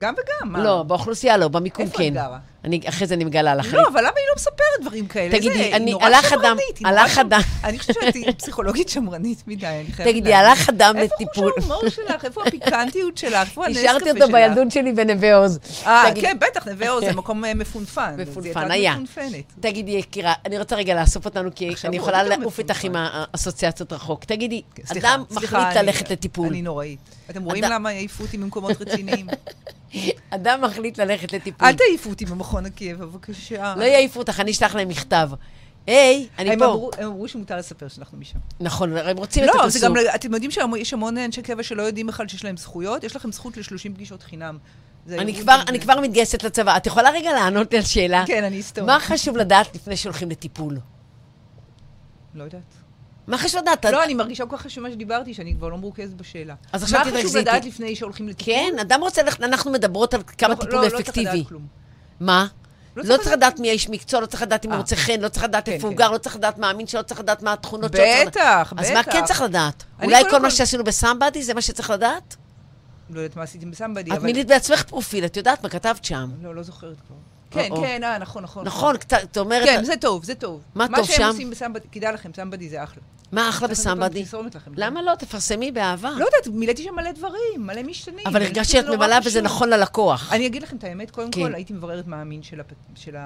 גם וגם? לא, באוכלוסייה לא, במיקום כן. איפה את גרה? אני, אחרי זה אני מגלה לך. לא, אבל למה היא לא מספרת דברים כאלה? תגידי, אני, הלך אדם, הלך אדם. אני חושבת שאת (laughs) פסיכולוגית שמרנית מדי, אני חייבת תגידי, הלך אדם לטיפול. איפה ההומור שלך? איפה הפיקנטיות שלך? איפה הנס קפה שלך? השארתי אותו בילדות שלי בנווה עוז. אה, כן, בטח, נווה עוז זה (laughs) מקום אה, מפונפן. מפונפן, היה. תגידי, יקירה, אני רוצה רגע לאסוף אותנו, כי אני יכולה לעוף איתך עם האסוציאציות רחוק. תגידי, אדם מחליט ללכת לטיפול. אני נוראית. אתם רואים למה העיפו אותי ממקומות רציניים? (laughs) אדם מחליט ללכת לטיפול. אל תעיפו אותי ממכון הכאב, בבקשה. לא יעיפו אותך, אני אשלח להם מכתב. היי, אני פה. הם אמרו שמותר לספר שאנחנו משם. נכון, הם רוצים את הפרסום. לא, זה גם, אתם יודעים שיש המון אנשי קבע שלא יודעים בכלל שיש להם זכויות? יש לכם זכות ל-30 פגישות חינם. אני כבר, אני כבר מתגייסת לצבא. את יכולה רגע לענות לי על שאלה? כן, אני אסתום. מה חשוב לדעת לפני שהולכים לטיפול? לא יודעת. מה חשוב לדעת? לא, אני מרגישה כל כך חשובה שדיברתי, שאני כבר לא מרוכזת בשאלה. אז עכשיו תתרכזי. מה חשוב לדעת לפני שהולכים לטיפול? כן, אדם רוצה ללכת, אנחנו מדברות על כמה טיפול אפקטיבי. לא, לא צריך לדעת כלום. מה? לא צריך לדעת מי האיש מקצוע, לא צריך לדעת אם הוא רוצה חן, לא צריך לדעת איפה הוא גר, לא צריך לדעת מה המין שלו, לא צריך לדעת מה התכונות שלו. בטח, בטח. אז מה כן צריך לדעת? אולי כל מה שעשינו בסמבדי זה מה שצריך לדעת? לא יודעת מה עשיתם בסמבדי, אבל... את מילאת בעצמך פרופיל, את יודעת מה כתבת שם. לא, לא זוכרת כבר. כן, כן, אה, נכון, נכון. נכון, את אומרת... כן, זה טוב, זה טוב. מה טוב שם? מה שהם עושים בסמבדי, כדאי לכם, סמבדי זה אחלה. מה אחלה בסמבדי? למה לא? תפרסמי באהבה. לא יודעת, מילאתי שם מלא דברים, מלא משתנים. אבל הרגשתי שאת ממלאה וזה נכון ללקוח. אני אגיד לכם את האמת, קודם כן. כל הייתי מבררת מה המין של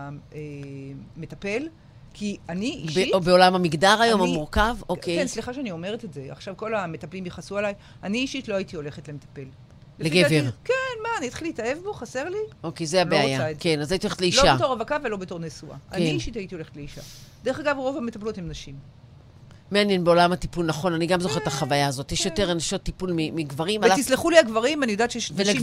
המטפל. כי אני אישית... או בעולם המגדר היום, המורכב? אוקיי. כן, סליחה שאני אומרת את זה. עכשיו כל המטפלים יכעסו עליי. אני אישית לא הייתי הולכת למטפל. לגבר. כן, מה, אני אתחיל להתאהב בו? חסר לי? אוקיי, זה לא הבעיה. כן, אז הייתי הולכת לאישה. לא בתור רווקה ולא בתור נשואה. אני כן. אישית הייתי הולכת לאישה. דרך אגב, רוב המטפלות הן נשים. מעניין בעולם הטיפול, נכון, אני גם זוכרת את החוויה הזאת. יש יותר אנשות טיפול מגברים. ותסלחו לי הגברים, אני יודעת שיש נשים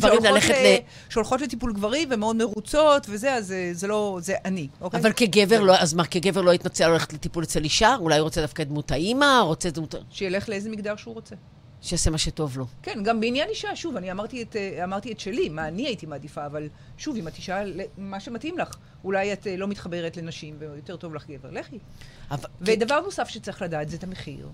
שהולכות לטיפול גברים ומאוד מרוצות וזה, אז זה לא, זה אני, אוקיי? אבל כגבר, לא, אז מה, כגבר לא התנצל ללכת לטיפול אצל אישה? אולי הוא רוצה דווקא את דמות האימא, רוצה דמות... שילך לאיזה מגדר שהוא רוצה. שיעשה מה שטוב לו. כן, גם בעניין אישה, שוב, אני אמרתי את, אה, אמרתי את שלי, מה אני הייתי מעדיפה, אבל שוב, אם את אישה, מה שמתאים לך. אולי את אה, לא מתחברת לנשים ויותר טוב לך גבר, לכי. אבל... ודבר. נוסף שצריך לדעת זה את המחיר.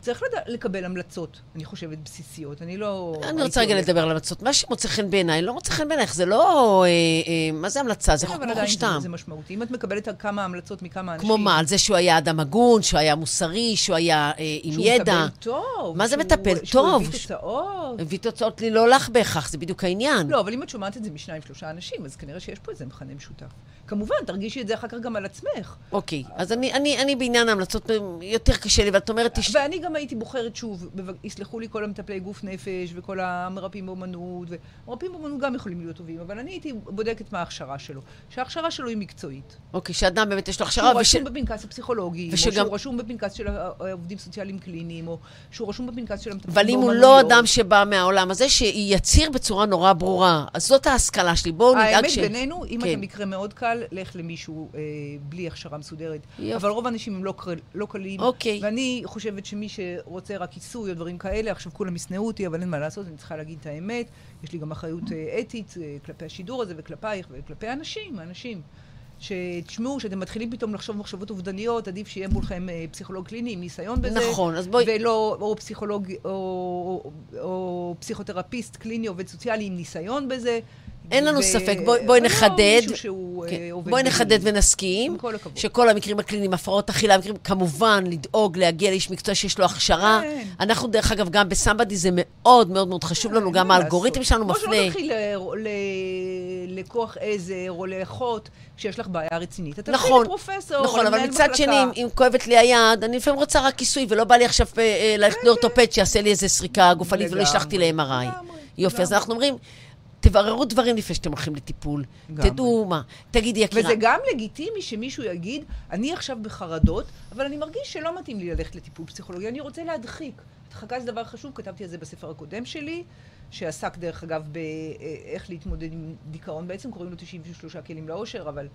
צריך לד... לקבל המלצות, אני חושבת, בסיסיות. אני לא... אני רוצה רגע לדבר על המלצות. מה שמוצא חן בעיניי, לא מוצא חן בעינייך. זה לא... אה, אה, מה זה המלצה? זה חוק חוש טעם. זה משמעותי. אם את מקבלת כמה המלצות מכמה אנשים... כמו מה? על זה שהוא היה אדם הגון, שהוא היה מוסרי, שהוא היה אה, עם שהוא ידע. שהוא מטפל טוב. מה זה מטפל? טוב. שהוא הביא תוצאות. הביא תוצאות לי לא לך בהכרח, זה בדיוק העניין. לא, אבל אם את שומעת את זה משניים, שלושה אנשים, אז כנראה שיש פה איזה מכנה משותף. כמובן, תרגישי את זה אחר כך גם על עצמך. אוקיי, אז אני, אני, אני בעניין ההמלצות, יותר קשה לי, ואת אומרת... ואני גם הייתי בוחרת, שוב, יסלחו לי כל המטפלי גוף נפש וכל המרפאים באומנות, ומרפאים באומנות גם יכולים להיות טובים, אבל אני הייתי בודקת מה ההכשרה שלו. שההכשרה שלו היא מקצועית. אוקיי, שאדם באמת יש לו הכשרה. שהוא וש... רשום בפנקס הפסיכולוגי, ושגם... או שהוא רשום בפנקס של העובדים סוציאליים קליניים, או שהוא רשום בפנקס של המטפלים באומנות. אבל אם הוא לא אדם שבא מהעולם הזה, שיצהיר בצורה נורא ברורה. אז זאת ההשכלה שלי. בואו נדאג ש... האמת, בינינו, אם כן. אתה מקרה מאוד קל, לך למישהו אה, בלי הכשרה מסודרת. יופ. אבל רוב האנשים הם לא, לא קלים. אוקיי. ואני חושבת שמי שרוצה רק כיסוי או דברים כאלה, עכשיו כולם ישנאו אותי, אבל אין מה לעשות, אני צריכה להגיד את האמת. יש לי גם אחריות אה, אתית אה, כלפי השידור הזה וכלפייך וכלפי האנשים, האנשים. שתשמעו, שאתם מתחילים פתאום לחשוב מחשבות אובדניות, עדיף שיהיה מולכם אה, פסיכולוג קליני עם ניסיון בזה. נכון, אז בואי... ולא, או פסיכולוג, או, או, או פסיכותרפיסט קליני, עובד סוציאלי עם ניסיון בזה. אין לנו ו- ספק, בואי, בואי ולא נחדד. כן. אה, בואי. נחדד ונסכים. שכל המקרים הקליניים, הפרעות אכילה, מקרים, כמובן, לדאוג להגיע לאיש מקצוע שיש לו הכשרה. כן. אנחנו, דרך אגב, גם בסמבדי זה מאוד מאוד מאוד חשוב לנו, גם האלגוריתם. שלנו כמו מפנה. שלא תתחיל ל- ל- לכוח עזר או לאחות כשיש לך בעיה רצינית. אתה נכון, לפרופסור, נכון, אבל מצד. שני, אם- כואבת לי היד, אני לפעמים רוצה רק כיסוי, ולא בא לי עכשיו אה, אה, ללכת לאורתופד שיעשה לי איזה סריקה גופנית ולא לגמרי, ל-MRI. יופי, אז. אנחנו אומרים, תבררו דברים לפני שאתם הולכים לטיפול. תדעו מה. תגידי, יקירה. וזה גם לגיטימי שמישהו יגיד, אני עכשיו בחרדות, אבל אני מרגיש שלא מתאים לי ללכת לטיפול פסיכולוגי, אני רוצה להדחיק. הדחקה זה דבר חשוב, כתבתי על זה בספר הקודם שלי, שעסק דרך אגב באיך להתמודד עם דיכאון, בעצם קוראים לו 93 כלים לאושר, אבל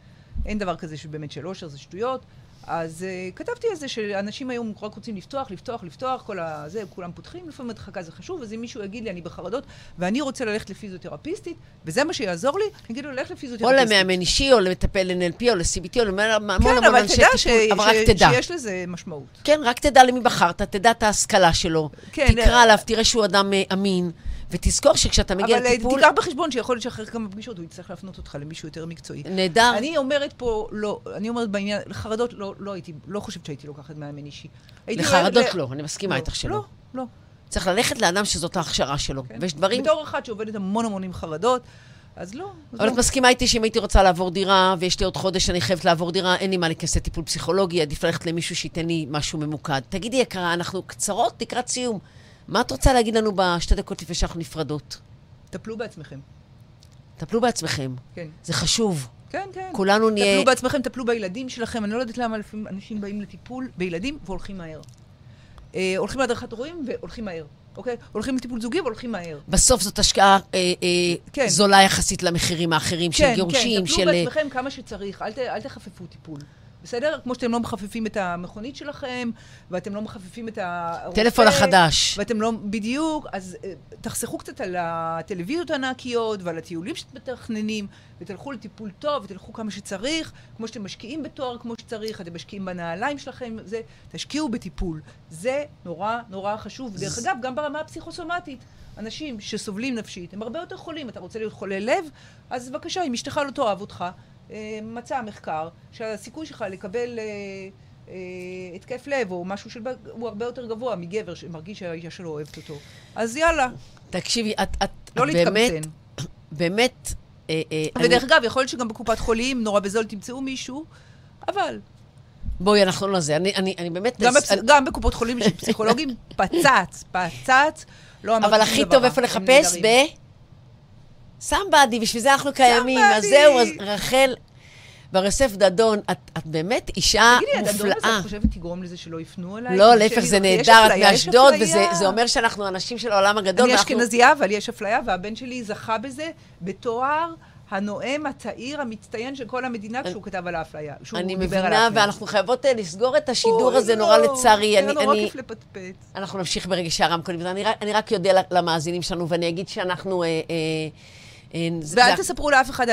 אין דבר כזה שבאמת של אושר, זה שטויות. אז uh, כתבתי על זה שאנשים היום רק רוצים לפתוח, לפתוח, לפתוח, כל הזה, כולם פותחים, לפעמים הדחקה זה חשוב, אז אם מישהו יגיד לי, אני בחרדות, ואני רוצה ללכת לפיזיותרפיסטית, וזה מה שיעזור לי, אני אגיד לו, או לפיזיותרפיסטית. למאמן אישי, או למטפל NLP, או ל-CBT, או להמון המון כן, המון אבל אנשי טיפול, ש- אבל רק ש- תדע. שיש לזה משמעות. כן, רק תדע למי בחרת, תדע את ההשכלה שלו. כן, תקרא אה, עליו, תראה שהוא אדם אה, אמין, ותזכור שכשאתה מגיע אבל אה, לטיפול... תיקח בחשבון שיכול להיות שאחרי כמה פגישות הוא יצטרך להפנות אותך למישהו יותר מקצועי. נהדר. אני אומרת פה, לא, אני אומרת בעניין, לחרדות לא, לא הייתי, לא חושבת שהייתי לוקחת מאמן אישי. לחרדות ל- לא, אני מסכימה איתך שלא. לא, לא. צריך ללכת לאדם שזאת ההכשרה שלו. כן. ויש דברים... בתור אחת שעובדת המון המון עם חרדות, אז לא. אז אבל לא. את מסכימה איתי שאם הייתי רוצה לעבור דירה, ויש לי עוד חודש שאני חייבת לעבור דירה, אין לי מה להיכנס לטיפול פסיכולוגי, עדיף ללכת למישהו שייתן לי משהו ממוקד. תגידי, יקרה, אנחנו קצרות לקראת סיום. מה את רוצה להגיד לנו בשתי דקות לפני שאנחנו נפרדות? טפלו בעצמכם. טפלו בעצמכם, כן. זה חשוב. כן, כן. כולנו נהיה... טפלו בעצמכם, טפלו בילדים שלכם. אני לא יודעת למה לפעמים אנשים באים לטיפול בילדים והולכים מהר. אה, הולכים להדרכת הורים והולכים מהר, אוקיי? הולכים לטיפול זוגי והולכים מהר. בסוף זאת השקעה אה, אה, כן. זולה יחסית למחירים האחרים של גירושים, כן, של... טפלו בעצמכם כמה שצריך, אל, ת, אל תחפפו טיפול. בסדר? כמו שאתם לא מחפפים את המכונית שלכם, ואתם לא מחפפים את הרופא. טלפון החדש. ואתם לא... בדיוק, אז אה, תחסכו קצת על הטלוויזיות הענקיות ועל הטיולים שאתם מתכננים, ותלכו לטיפול טוב, ותלכו כמה שצריך, כמו שאתם משקיעים בתואר כמו שצריך, אתם משקיעים בנעליים שלכם, זה, תשקיעו בטיפול. זה נורא נורא חשוב. דרך אגב, גם ברמה הפסיכוסומטית. אנשים שסובלים נפשית, הם הרבה יותר חולים. אתה רוצה להיות חולה לב? אז בבקשה, אם אשתך לא תאהב אותך, מצא המחקר שהסיכוי שלך לקבל אה, אה, התקף לב או משהו של... הוא הרבה יותר גבוה מגבר שמרגיש שהאישה שלו אוהבת אותו. אז יאללה, תקשיבי, את, את, לא באמת. (coughs) באמת... אה, אה, ודרך אני- אגב, יכול להיות שגם בקופת חולים, נורא בזול תמצאו מישהו, אבל בואי, אנחנו לא זה. אני, אני, אני באמת... גם, אני- בפס... גם בקופות חולים יש פסיכולוגים, (laughs) פצץ, פצץ. לא אמרתי אבל הכי טוב איפה לחפש? ב... סמבדי, בשביל זה אנחנו קיימים. אז Somebody. זהו, אז רחל בר יוסף דדון, את, את באמת אישה תגידי, הדדון הזה, מופלאה. את חושבת תגרום לזה שלא יפנו אליי? לא, להפך, זה יש נהדר, את מאשדוד. וזה זה אומר שאנחנו אנשים של העולם הגדול. אני ואנחנו- אשכנזייה, אבל יש אפליה, והבן שלי זכה בזה בתואר הנואם הצעיר המצטיין של כל המדינה כשהוא כתב על האפליה. אני מבינה. ואנחנו חייבות אה, לסגור את השידור הזה, נורא לא, לצערי. היה אני- נורא אני- כיף לפטפט. אנחנו נמשיך ברגשי הרמקולים. אני רק- אני רק אודה למאזינים שלנו, ואני אגיד שאנחנו... ואל תספרו לאף אחד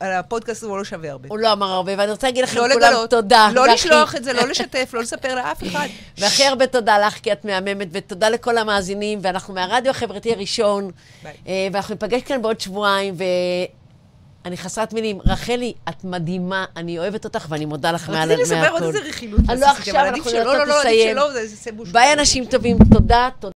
על הפודקאסט, הוא לא שווה הרבה. הוא לא אמר הרבה, ואני רוצה להגיד לכם לא כולם תודה. לא לשלוח את זה, לא לשתף, לא לספר לאף אחד. (laughs) והכי הרבה תודה לך, כי את מהממת, ותודה לכל המאזינים, ואנחנו מהרדיו החברתי הראשון. אה, ואנחנו ניפגש כאן בעוד שבועיים, ואני חסרת מילים. רחלי, את מדהימה, אני אוהבת אותך, ואני מודה לך מעל רציתי לספר עוד. איזה רכילות. לא עכשיו, אנחנו לא, לא, לסיים. ביי, אנשים טובים, תודה, תודה.